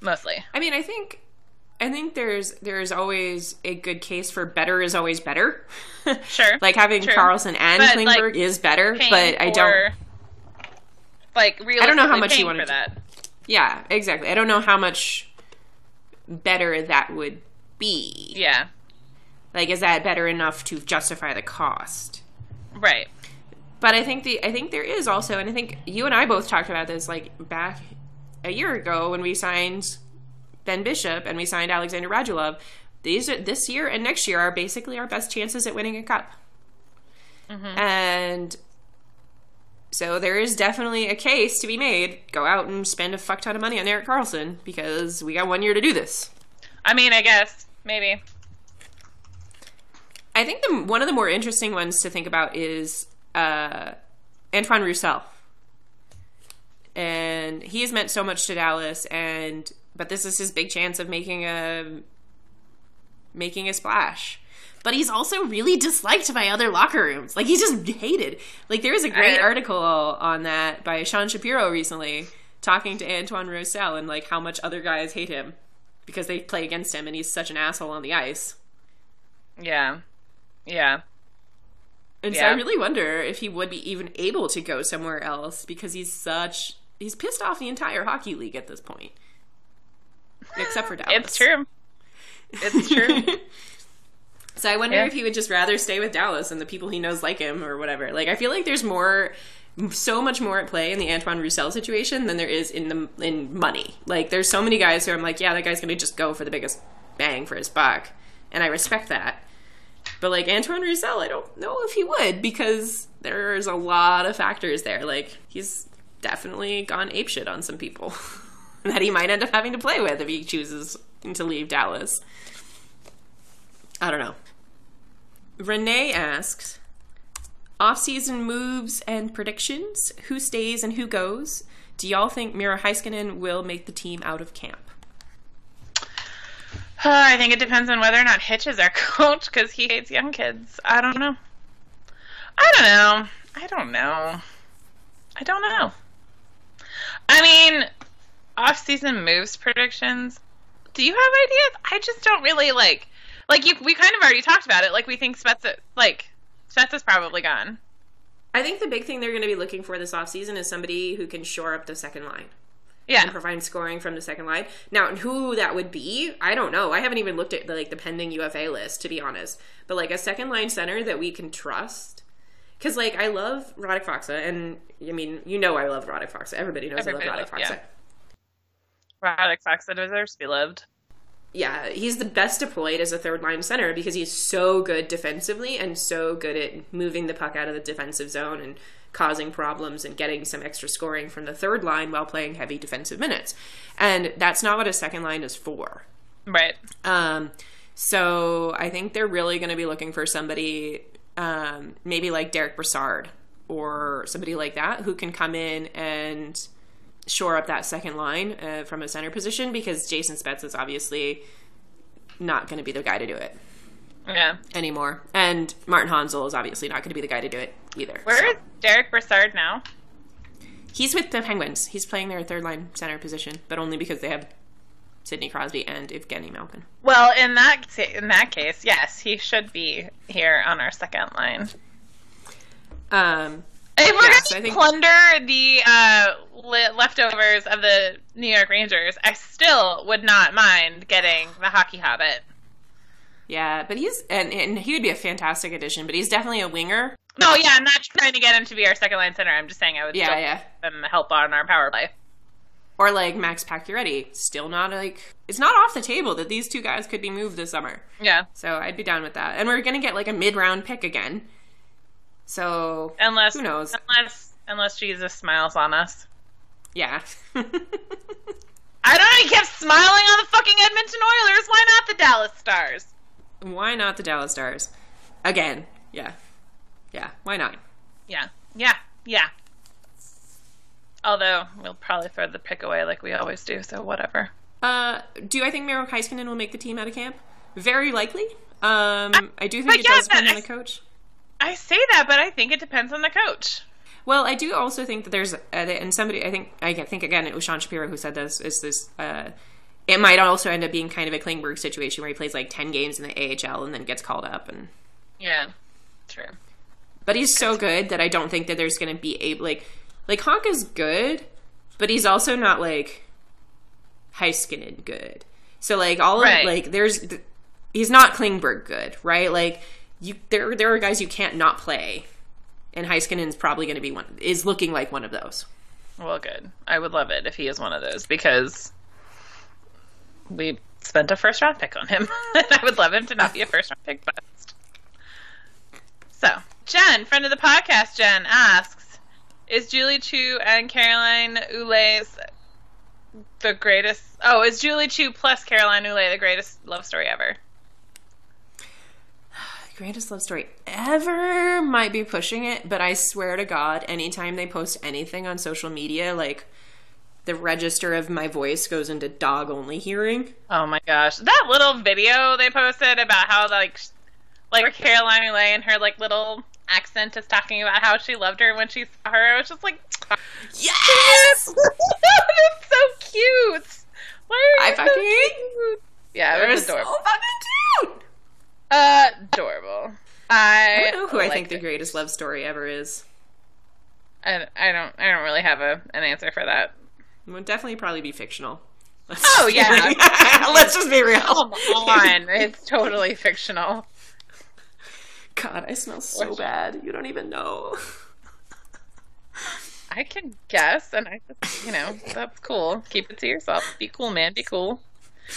A: mostly.
B: I mean, I think I think there's there's always a good case for better is always better.
A: Sure.
B: like having
A: True.
B: Karlsson and
A: But,
B: Klingberg
A: like,
B: is better, but I don't.
A: Like
B: I don't know how much you
A: for
B: do.
A: that.
B: Yeah, exactly. I don't know how much better that would be.
A: Yeah.
B: Like, is that better enough to justify the cost?
A: Right.
B: But I think the I think there is also, and I think you and I both talked about this like back a year ago when we signed Ben Bishop and we signed Alexander Radulov. These are, this year and next year are basically our best chances at winning a cup. And so there is definitely a case to be made. Go out and spend a fuck ton of money on Erik Karlsson because we got one year to do this.
A: I mean, I guess maybe.
B: I think the one of the more interesting ones to think about is uh, Antoine Roussel, and he has meant so much to Dallas. And but this is his big chance of making a making a splash. But he's also really disliked by other locker rooms. Like he's just hated. Like there was a great
A: Uh,
B: article on that by Sean Shapiro recently, talking to Antoine Roussel and like how much other guys hate him because they play against him and he's such an asshole on the ice.
A: Yeah. Yeah.
B: And so I really wonder if he would be even able to go somewhere else because he's such he's pissed off the entire hockey league at this point. Except for Dallas.
A: It's true. It's true.
B: so I wonder
A: Yeah.
B: if he would just rather stay with Dallas and the people he knows like him or whatever. Like I feel like there's more so much more at play in the Antoine Roussel situation than there is in the in money. Like there's so many guys who I'm like, yeah, that guy's going to just go for the biggest bang for his buck. And I respect that. But like Antoine Roussel, I don't know if he would because there's a lot of factors there. Like he's definitely gone apeshit on some people that he might end up having to play with if he chooses to leave Dallas. I don't know. Renee asks, off-season moves and predictions. Who stays and who goes? Do y'all think Miro Heiskanen will make the team out of camp?
A: I think it depends on whether or not Hitch is our coach because he hates young kids. I don't know. I don't know. I don't know. I don't know. I mean, off-season moves predictions. Do you have ideas? I just don't really like. Like you, we kind of already talked about it. Like we think Spezza, like Spezza's probably gone.
B: I think the big thing they're going to be looking for this offseason is somebody who can shore up the second line
A: Yeah.
B: and provide scoring from the second line. Now, who that would be, I don't know. I haven't even looked at the, like the pending UFA list to be honest. But like a second line center that we can trust. Because like I love Radek Faksa, and I mean you know I love Radek Faksa. Everybody knows
A: Everybody
B: I love
A: Radek
B: Faksa.
A: yeah. Radek Faksa deserves to be loved.
B: yeah, he's the best deployed as a third line center because he's so good defensively and so good at moving the puck out of the defensive zone and causing problems and getting some extra scoring from the third line while playing heavy defensive minutes. And that's not what a second line is for.
A: Right.
B: Um, so I think they're really going to be looking for somebody, um, maybe like Derek Brassard or somebody like that, who can come in and shore up that second line uh, from a center position because Jason Spezza is obviously not going to be the guy to do it
A: Yeah.
B: anymore, and Martin Hanzal is obviously not going to be the guy to do it either.
A: Where
B: So-
A: is Derek Brassard now?
B: He's with the Penguins. He's playing their third line center position, but only because they have Sidney Crosby and Evgeny Malkin.
A: Well, in that in that case, yes, he should be here on our second line.
B: Um,
A: If we're
B: Yes,
A: gonna
B: think-
A: plunder the uh, le- leftovers of the New York Rangers, I still would not mind getting the Hockey Hobbit.
B: Yeah, but he's and, and he would be a fantastic addition. But he's definitely a winger.
A: No, yeah, I'm not trying to get him to be our second line center. I'm just saying I would
B: Yeah,
A: still
B: yeah,
A: help on our power play.
B: Or like Max Pacioretty, still not like it's not off the table that these two guys could be moved this summer.
A: Yeah.
B: So I'd be down with that. And we're gonna get like a mid round pick again. So
A: Unless
B: who knows?
A: unless unless Jesus smiles on us.
B: Yeah.
A: I don't know. He kept smiling on the fucking Edmonton Oilers. Why not the Dallas Stars?
B: why not the Dallas Stars? Again. Yeah. Yeah. Why not?
A: Yeah, yeah, yeah. Although we'll probably throw the pick away like we always do. So whatever.
B: Uh, do I think Miro Heiskanen will make the team out of camp? Very likely. Um, I do think it does
A: yeah,
B: depend on the coach.
A: I say that, but I think it depends on the coach.
B: Well, I do also think that there's, uh, and somebody, I think, I think again, it was Sean Shapiro who said this, is this, uh, it might also end up being kind of a Klingberg situation where he plays like 10 games in the AHL and then gets called up. And,
A: Yeah, true.
B: but he's so good that I don't think that there's going to be a, like, like Honka's good, but he's also not like Heiskanen good. So like all
A: Right.
B: of, like, there's, he's not Klingberg good, right? Like, you, there, there are guys you can't not play. And Heiskanen's probably going to be one, is looking like one of those.
A: Well, good. I would love it if he is one of those because we spent a first round pick on him. and I would love him to not be a first round pick bust. So, Jen, friend of the podcast, Jen asks Is Julie Chu and Caroline Ouellette's the greatest? Oh, is Julie Chu plus Caroline Ouellette the greatest love story ever?
B: Greatest love story ever might be pushing it, but I swear to God, anytime they post anything on social media, like the register of my voice goes into dog only hearing.
A: Oh my gosh, that little video they posted about how like, like Caroline Ouellette and her like little accent is talking about how she loved her when she saw her. I was just like,
B: Yes!
A: it's so cute. Why are
B: I
A: you so
B: fucking-
A: cute? Yeah, it
B: They're
A: was
B: so
A: adorable.
B: fucking cute!
A: Uh, adorable. I,
B: I don't know who I think the greatest love story ever is.
A: I, I don't. I don't really have a an answer for that.
B: It would definitely probably be fictional. Let's
A: Oh, yeah.
B: Let's just be real.
A: Come on, it's totally fictional.
B: God, I smell so bad. You don't even know.
A: I can guess, and I just, you know, that's cool. Keep it to yourself. Be cool, man. Be cool.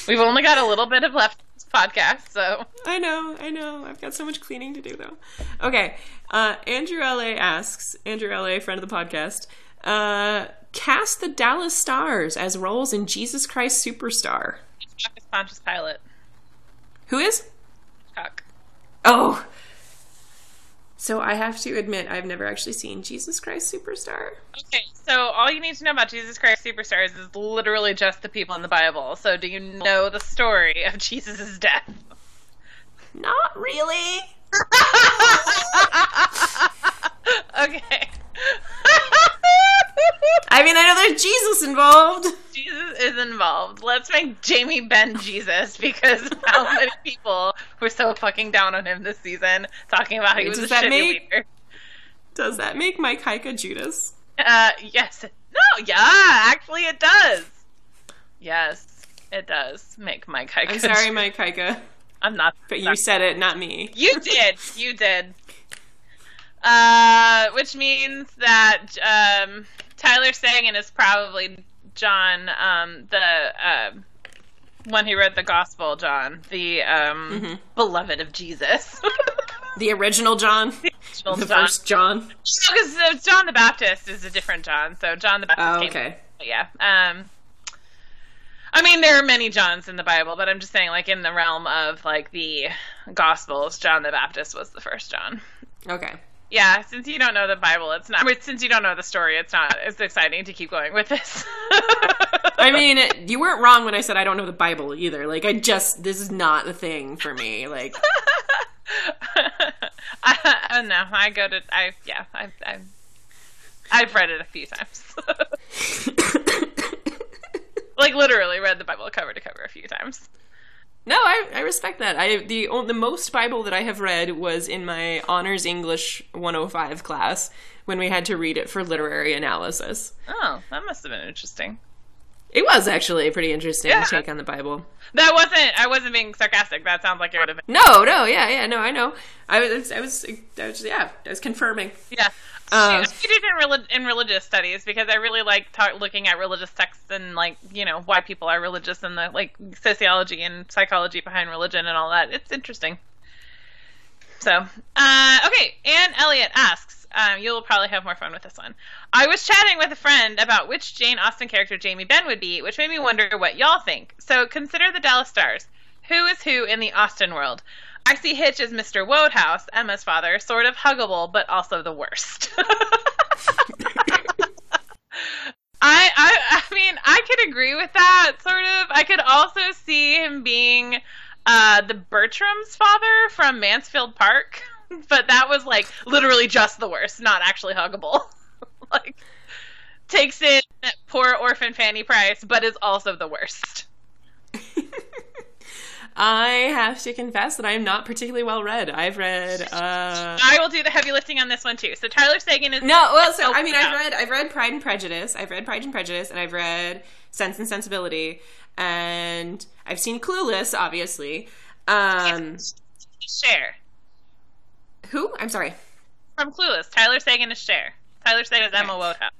A: We've only got a little bit of left podcast, so
B: I know, I know. I've got so much cleaning to do though. Okay. Uh, Andrew LA asks, Andrew LA, friend of the podcast, uh, cast the Dallas Stars as roles in Jesus Christ Superstar.
A: Hitchcock is Pontius Pilate.
B: Who is?
A: Hitchcock.
B: Oh. So I have to admit, I've never actually seen Jesus Christ Superstar.
A: Okay, so all you need to know about Jesus Christ Superstars is literally just the people in the Bible. So do you know the story of Jesus' death?
B: Not really.
A: okay.
B: I mean, I know there's Jesus involved.
A: Jesus is involved. Let's make Jamie Benn Jesus because how many people were so fucking down on him this season, talking about he was a
B: does that
A: shitty
B: make-
A: leader.
B: Does that make Mike Heika Judas?
A: Uh, yes. No, yeah, actually it does. Yes, it does make Mike Heika.
B: I'm sorry, Mike Heika,
A: I'm not.
B: but you said it, not me.
A: You did. You did. Uh, which means that um, Tyler Seguin is probably John, um, the uh, one he wrote the Gospel, John, the um,
B: Mm-hmm.
A: beloved of Jesus.
B: The original John,
A: Original
B: the
A: John.
B: first John.
A: Because uh, John the Baptist is a different John. So John the Baptist.
B: Oh,
A: came
B: okay.
A: But yeah. Um, I mean, there are many Johns in the Bible, but I'm just saying, like in the realm of like the Gospels, John the Baptist was the first John.
B: Okay.
A: Yeah, since you don't know the Bible, it's not. I mean, since you don't know the story, it's not as exciting to keep going with this.
B: I mean, you weren't wrong when I said I don't know the Bible either. Like, I just this is not a thing for me. Like,
A: I, I don't know. I go to. I yeah. I've I've, I've read it a few times. like literally read the Bible cover to cover a few times.
B: No, I, I respect that. I the the most Bible that I have read was in my honors English 105 class when we had to read it for literary analysis.
A: Oh, that must have been interesting.
B: It was actually a pretty interesting
A: Yeah.
B: take on the Bible.
A: That wasn't. I wasn't being sarcastic. That sounds like it would have been.
B: No, no, yeah, yeah, no, I know. I was, I was, I was, yeah, I was confirming.
A: Yeah.
B: Um,
A: majored in, relig- in religious studies because I really like ta- looking at religious texts and like you know why people are religious and the like sociology and psychology behind religion and all that. It's interesting. So, uh, okay, Anne Elliot asks, um, you'll probably have more fun with this one. I was chatting with a friend about which Jane Austen character Jamie Benn would be, which made me wonder what y'all think. So consider the Dallas Stars. Who is who in the Austen world? I see Hitch as Mr. Woodhouse, Emma's father, sort of huggable, but also the worst. I, I I mean I could agree with that sort of. I could also see him being uh, the Bertram's father from Mansfield Park, but that was like literally just the worst, not actually huggable. like takes in poor orphan Fanny Price, but is also the worst.
B: I have to confess that I am not particularly well read. I've read. Uh...
A: I will do the heavy lifting on this one too. So Tyler Seguin is
B: No, well, so I mean, I've read I've read Pride and Prejudice. I've read Pride and Prejudice, and I've read Sense and Sensibility, and I've seen Clueless, obviously. Um,
A: Cher
B: who? I'm sorry.
A: from Clueless. Tyler Seguin is Cher. Tyler Seguin is Emma Woodhouse.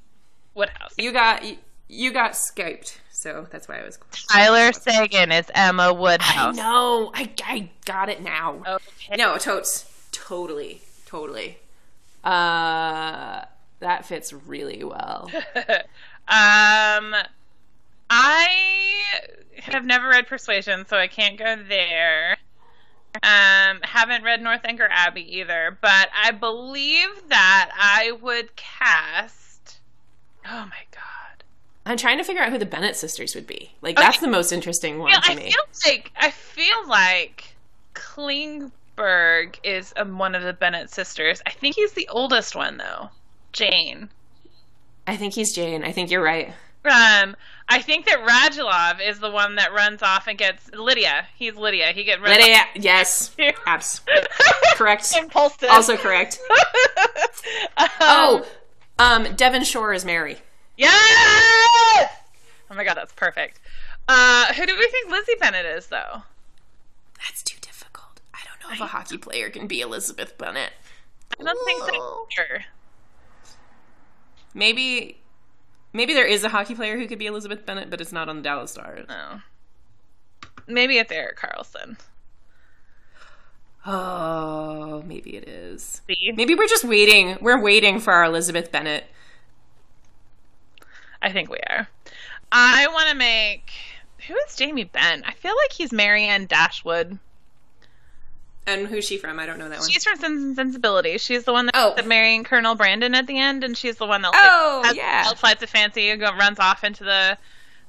A: Woodhouse.
B: You got you, you got Skyped, so that's why I was.
A: Tyler Seguin is Emma Woodhouse.
B: No, I I got it now.
A: Okay.
B: No, totes, totally, totally. Uh, that fits really well.
A: um, I have never read Persuasion, so I can't go there. Um, haven't read Northanger Abbey either, but I believe that I would cast. Oh my god!
B: I'm trying to figure out who the Bennet sisters would be. Like that's the most interesting one
A: Yeah,
B: to
A: I
B: me.
A: feel like I feel like Klingberg is um, one of the Bennet sisters. I think he's the oldest one though. Jane.
B: I think he's Jane. I think you're right.
A: Um, I think that Radulov is the one that runs off and gets Lydia. He's Lydia. He get runs
B: Lydia, yes,
A: off-
B: abs, correct.
A: Impulsive.
B: Also correct.
A: Um,
B: Oh, um, Devin Shore is Mary.
A: Yes! Oh my god, that's perfect. Uh, who do we think Lizzie Bennet is though?
B: That's too difficult. I don't know if a hockey player can be Elizabeth Bennet.
A: I don't think so. either.
B: Maybe, maybe there is a hockey player who could be Elizabeth Bennet, but it's not on the Dallas Stars.
A: No. Maybe it's Erik Karlsson.
B: Oh, maybe it is.
A: See?
B: Maybe we're just waiting. We're waiting for our Elizabeth Bennet.
A: I think we are. I want to make. Who is Jamie Benn? I feel like he's Marianne Dashwood.
B: And who's she from? I don't know that one.
A: She's from Sense and Sensibility. She's the one that
B: Oh.
A: marrying Colonel Brandon at the end, and she's the one that like,
B: Oh,
A: has
B: yeah.
A: flights of fancy and runs off into the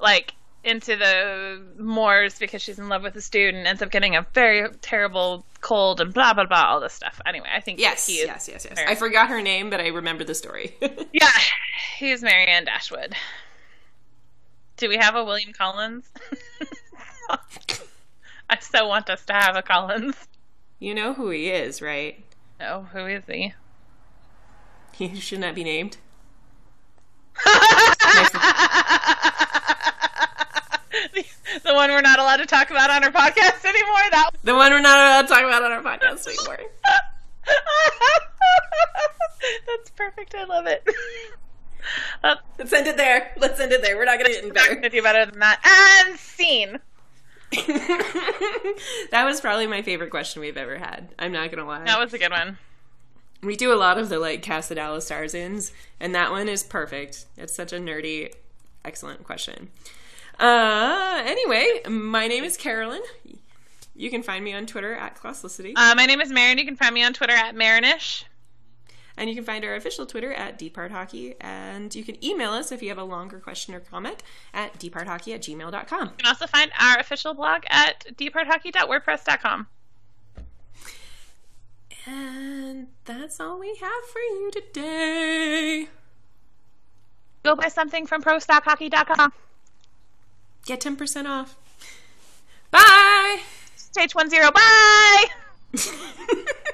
A: like into the moors because she's in love with a student, ends up getting a very terrible cold and blah blah blah all this stuff. Anyway, I think
B: Yes,
A: he is.
B: yes, yes, yes.
A: Mary-
B: I forgot her name, but I remember the story.
A: Yeah, he's Marianne Dashwood. Do we have a William Collins? I so want us to have a Collins.
B: you know who he is, right?
A: No, who is he?
B: He should not be named.
A: The one we're not allowed to talk about on our podcast anymore. That
B: The one we're not allowed to talk about on our podcast anymore.
A: That's perfect. I love it. That's uh,
B: Let's end it there. Let's end it there. We're not gonna get any better.
A: gonna do better than that. And scene.
B: that was probably my favorite question we've ever had. I'm not gonna lie.
A: That was a good one.
B: we do a lot of the like cast the Dallas Stars ins, and that one is perfect. It's such a nerdy, excellent question. Uh, anyway, my name is Carolyn. You can find me on Twitter at Classlicity,
A: Uh, my name is Marin. You can find me on Twitter at Marinish.
B: and you can find our official Twitter at Hockey. And you can email us if you have a longer question or comment at departhockey at gmail.com.
A: You can also find our official blog at departhockey.wordpress.com.
B: And that's all we have for you today.
A: Go buy something from prostockhockey.com.
B: Get 10% off. Bye!
A: Stage one zero. Bye.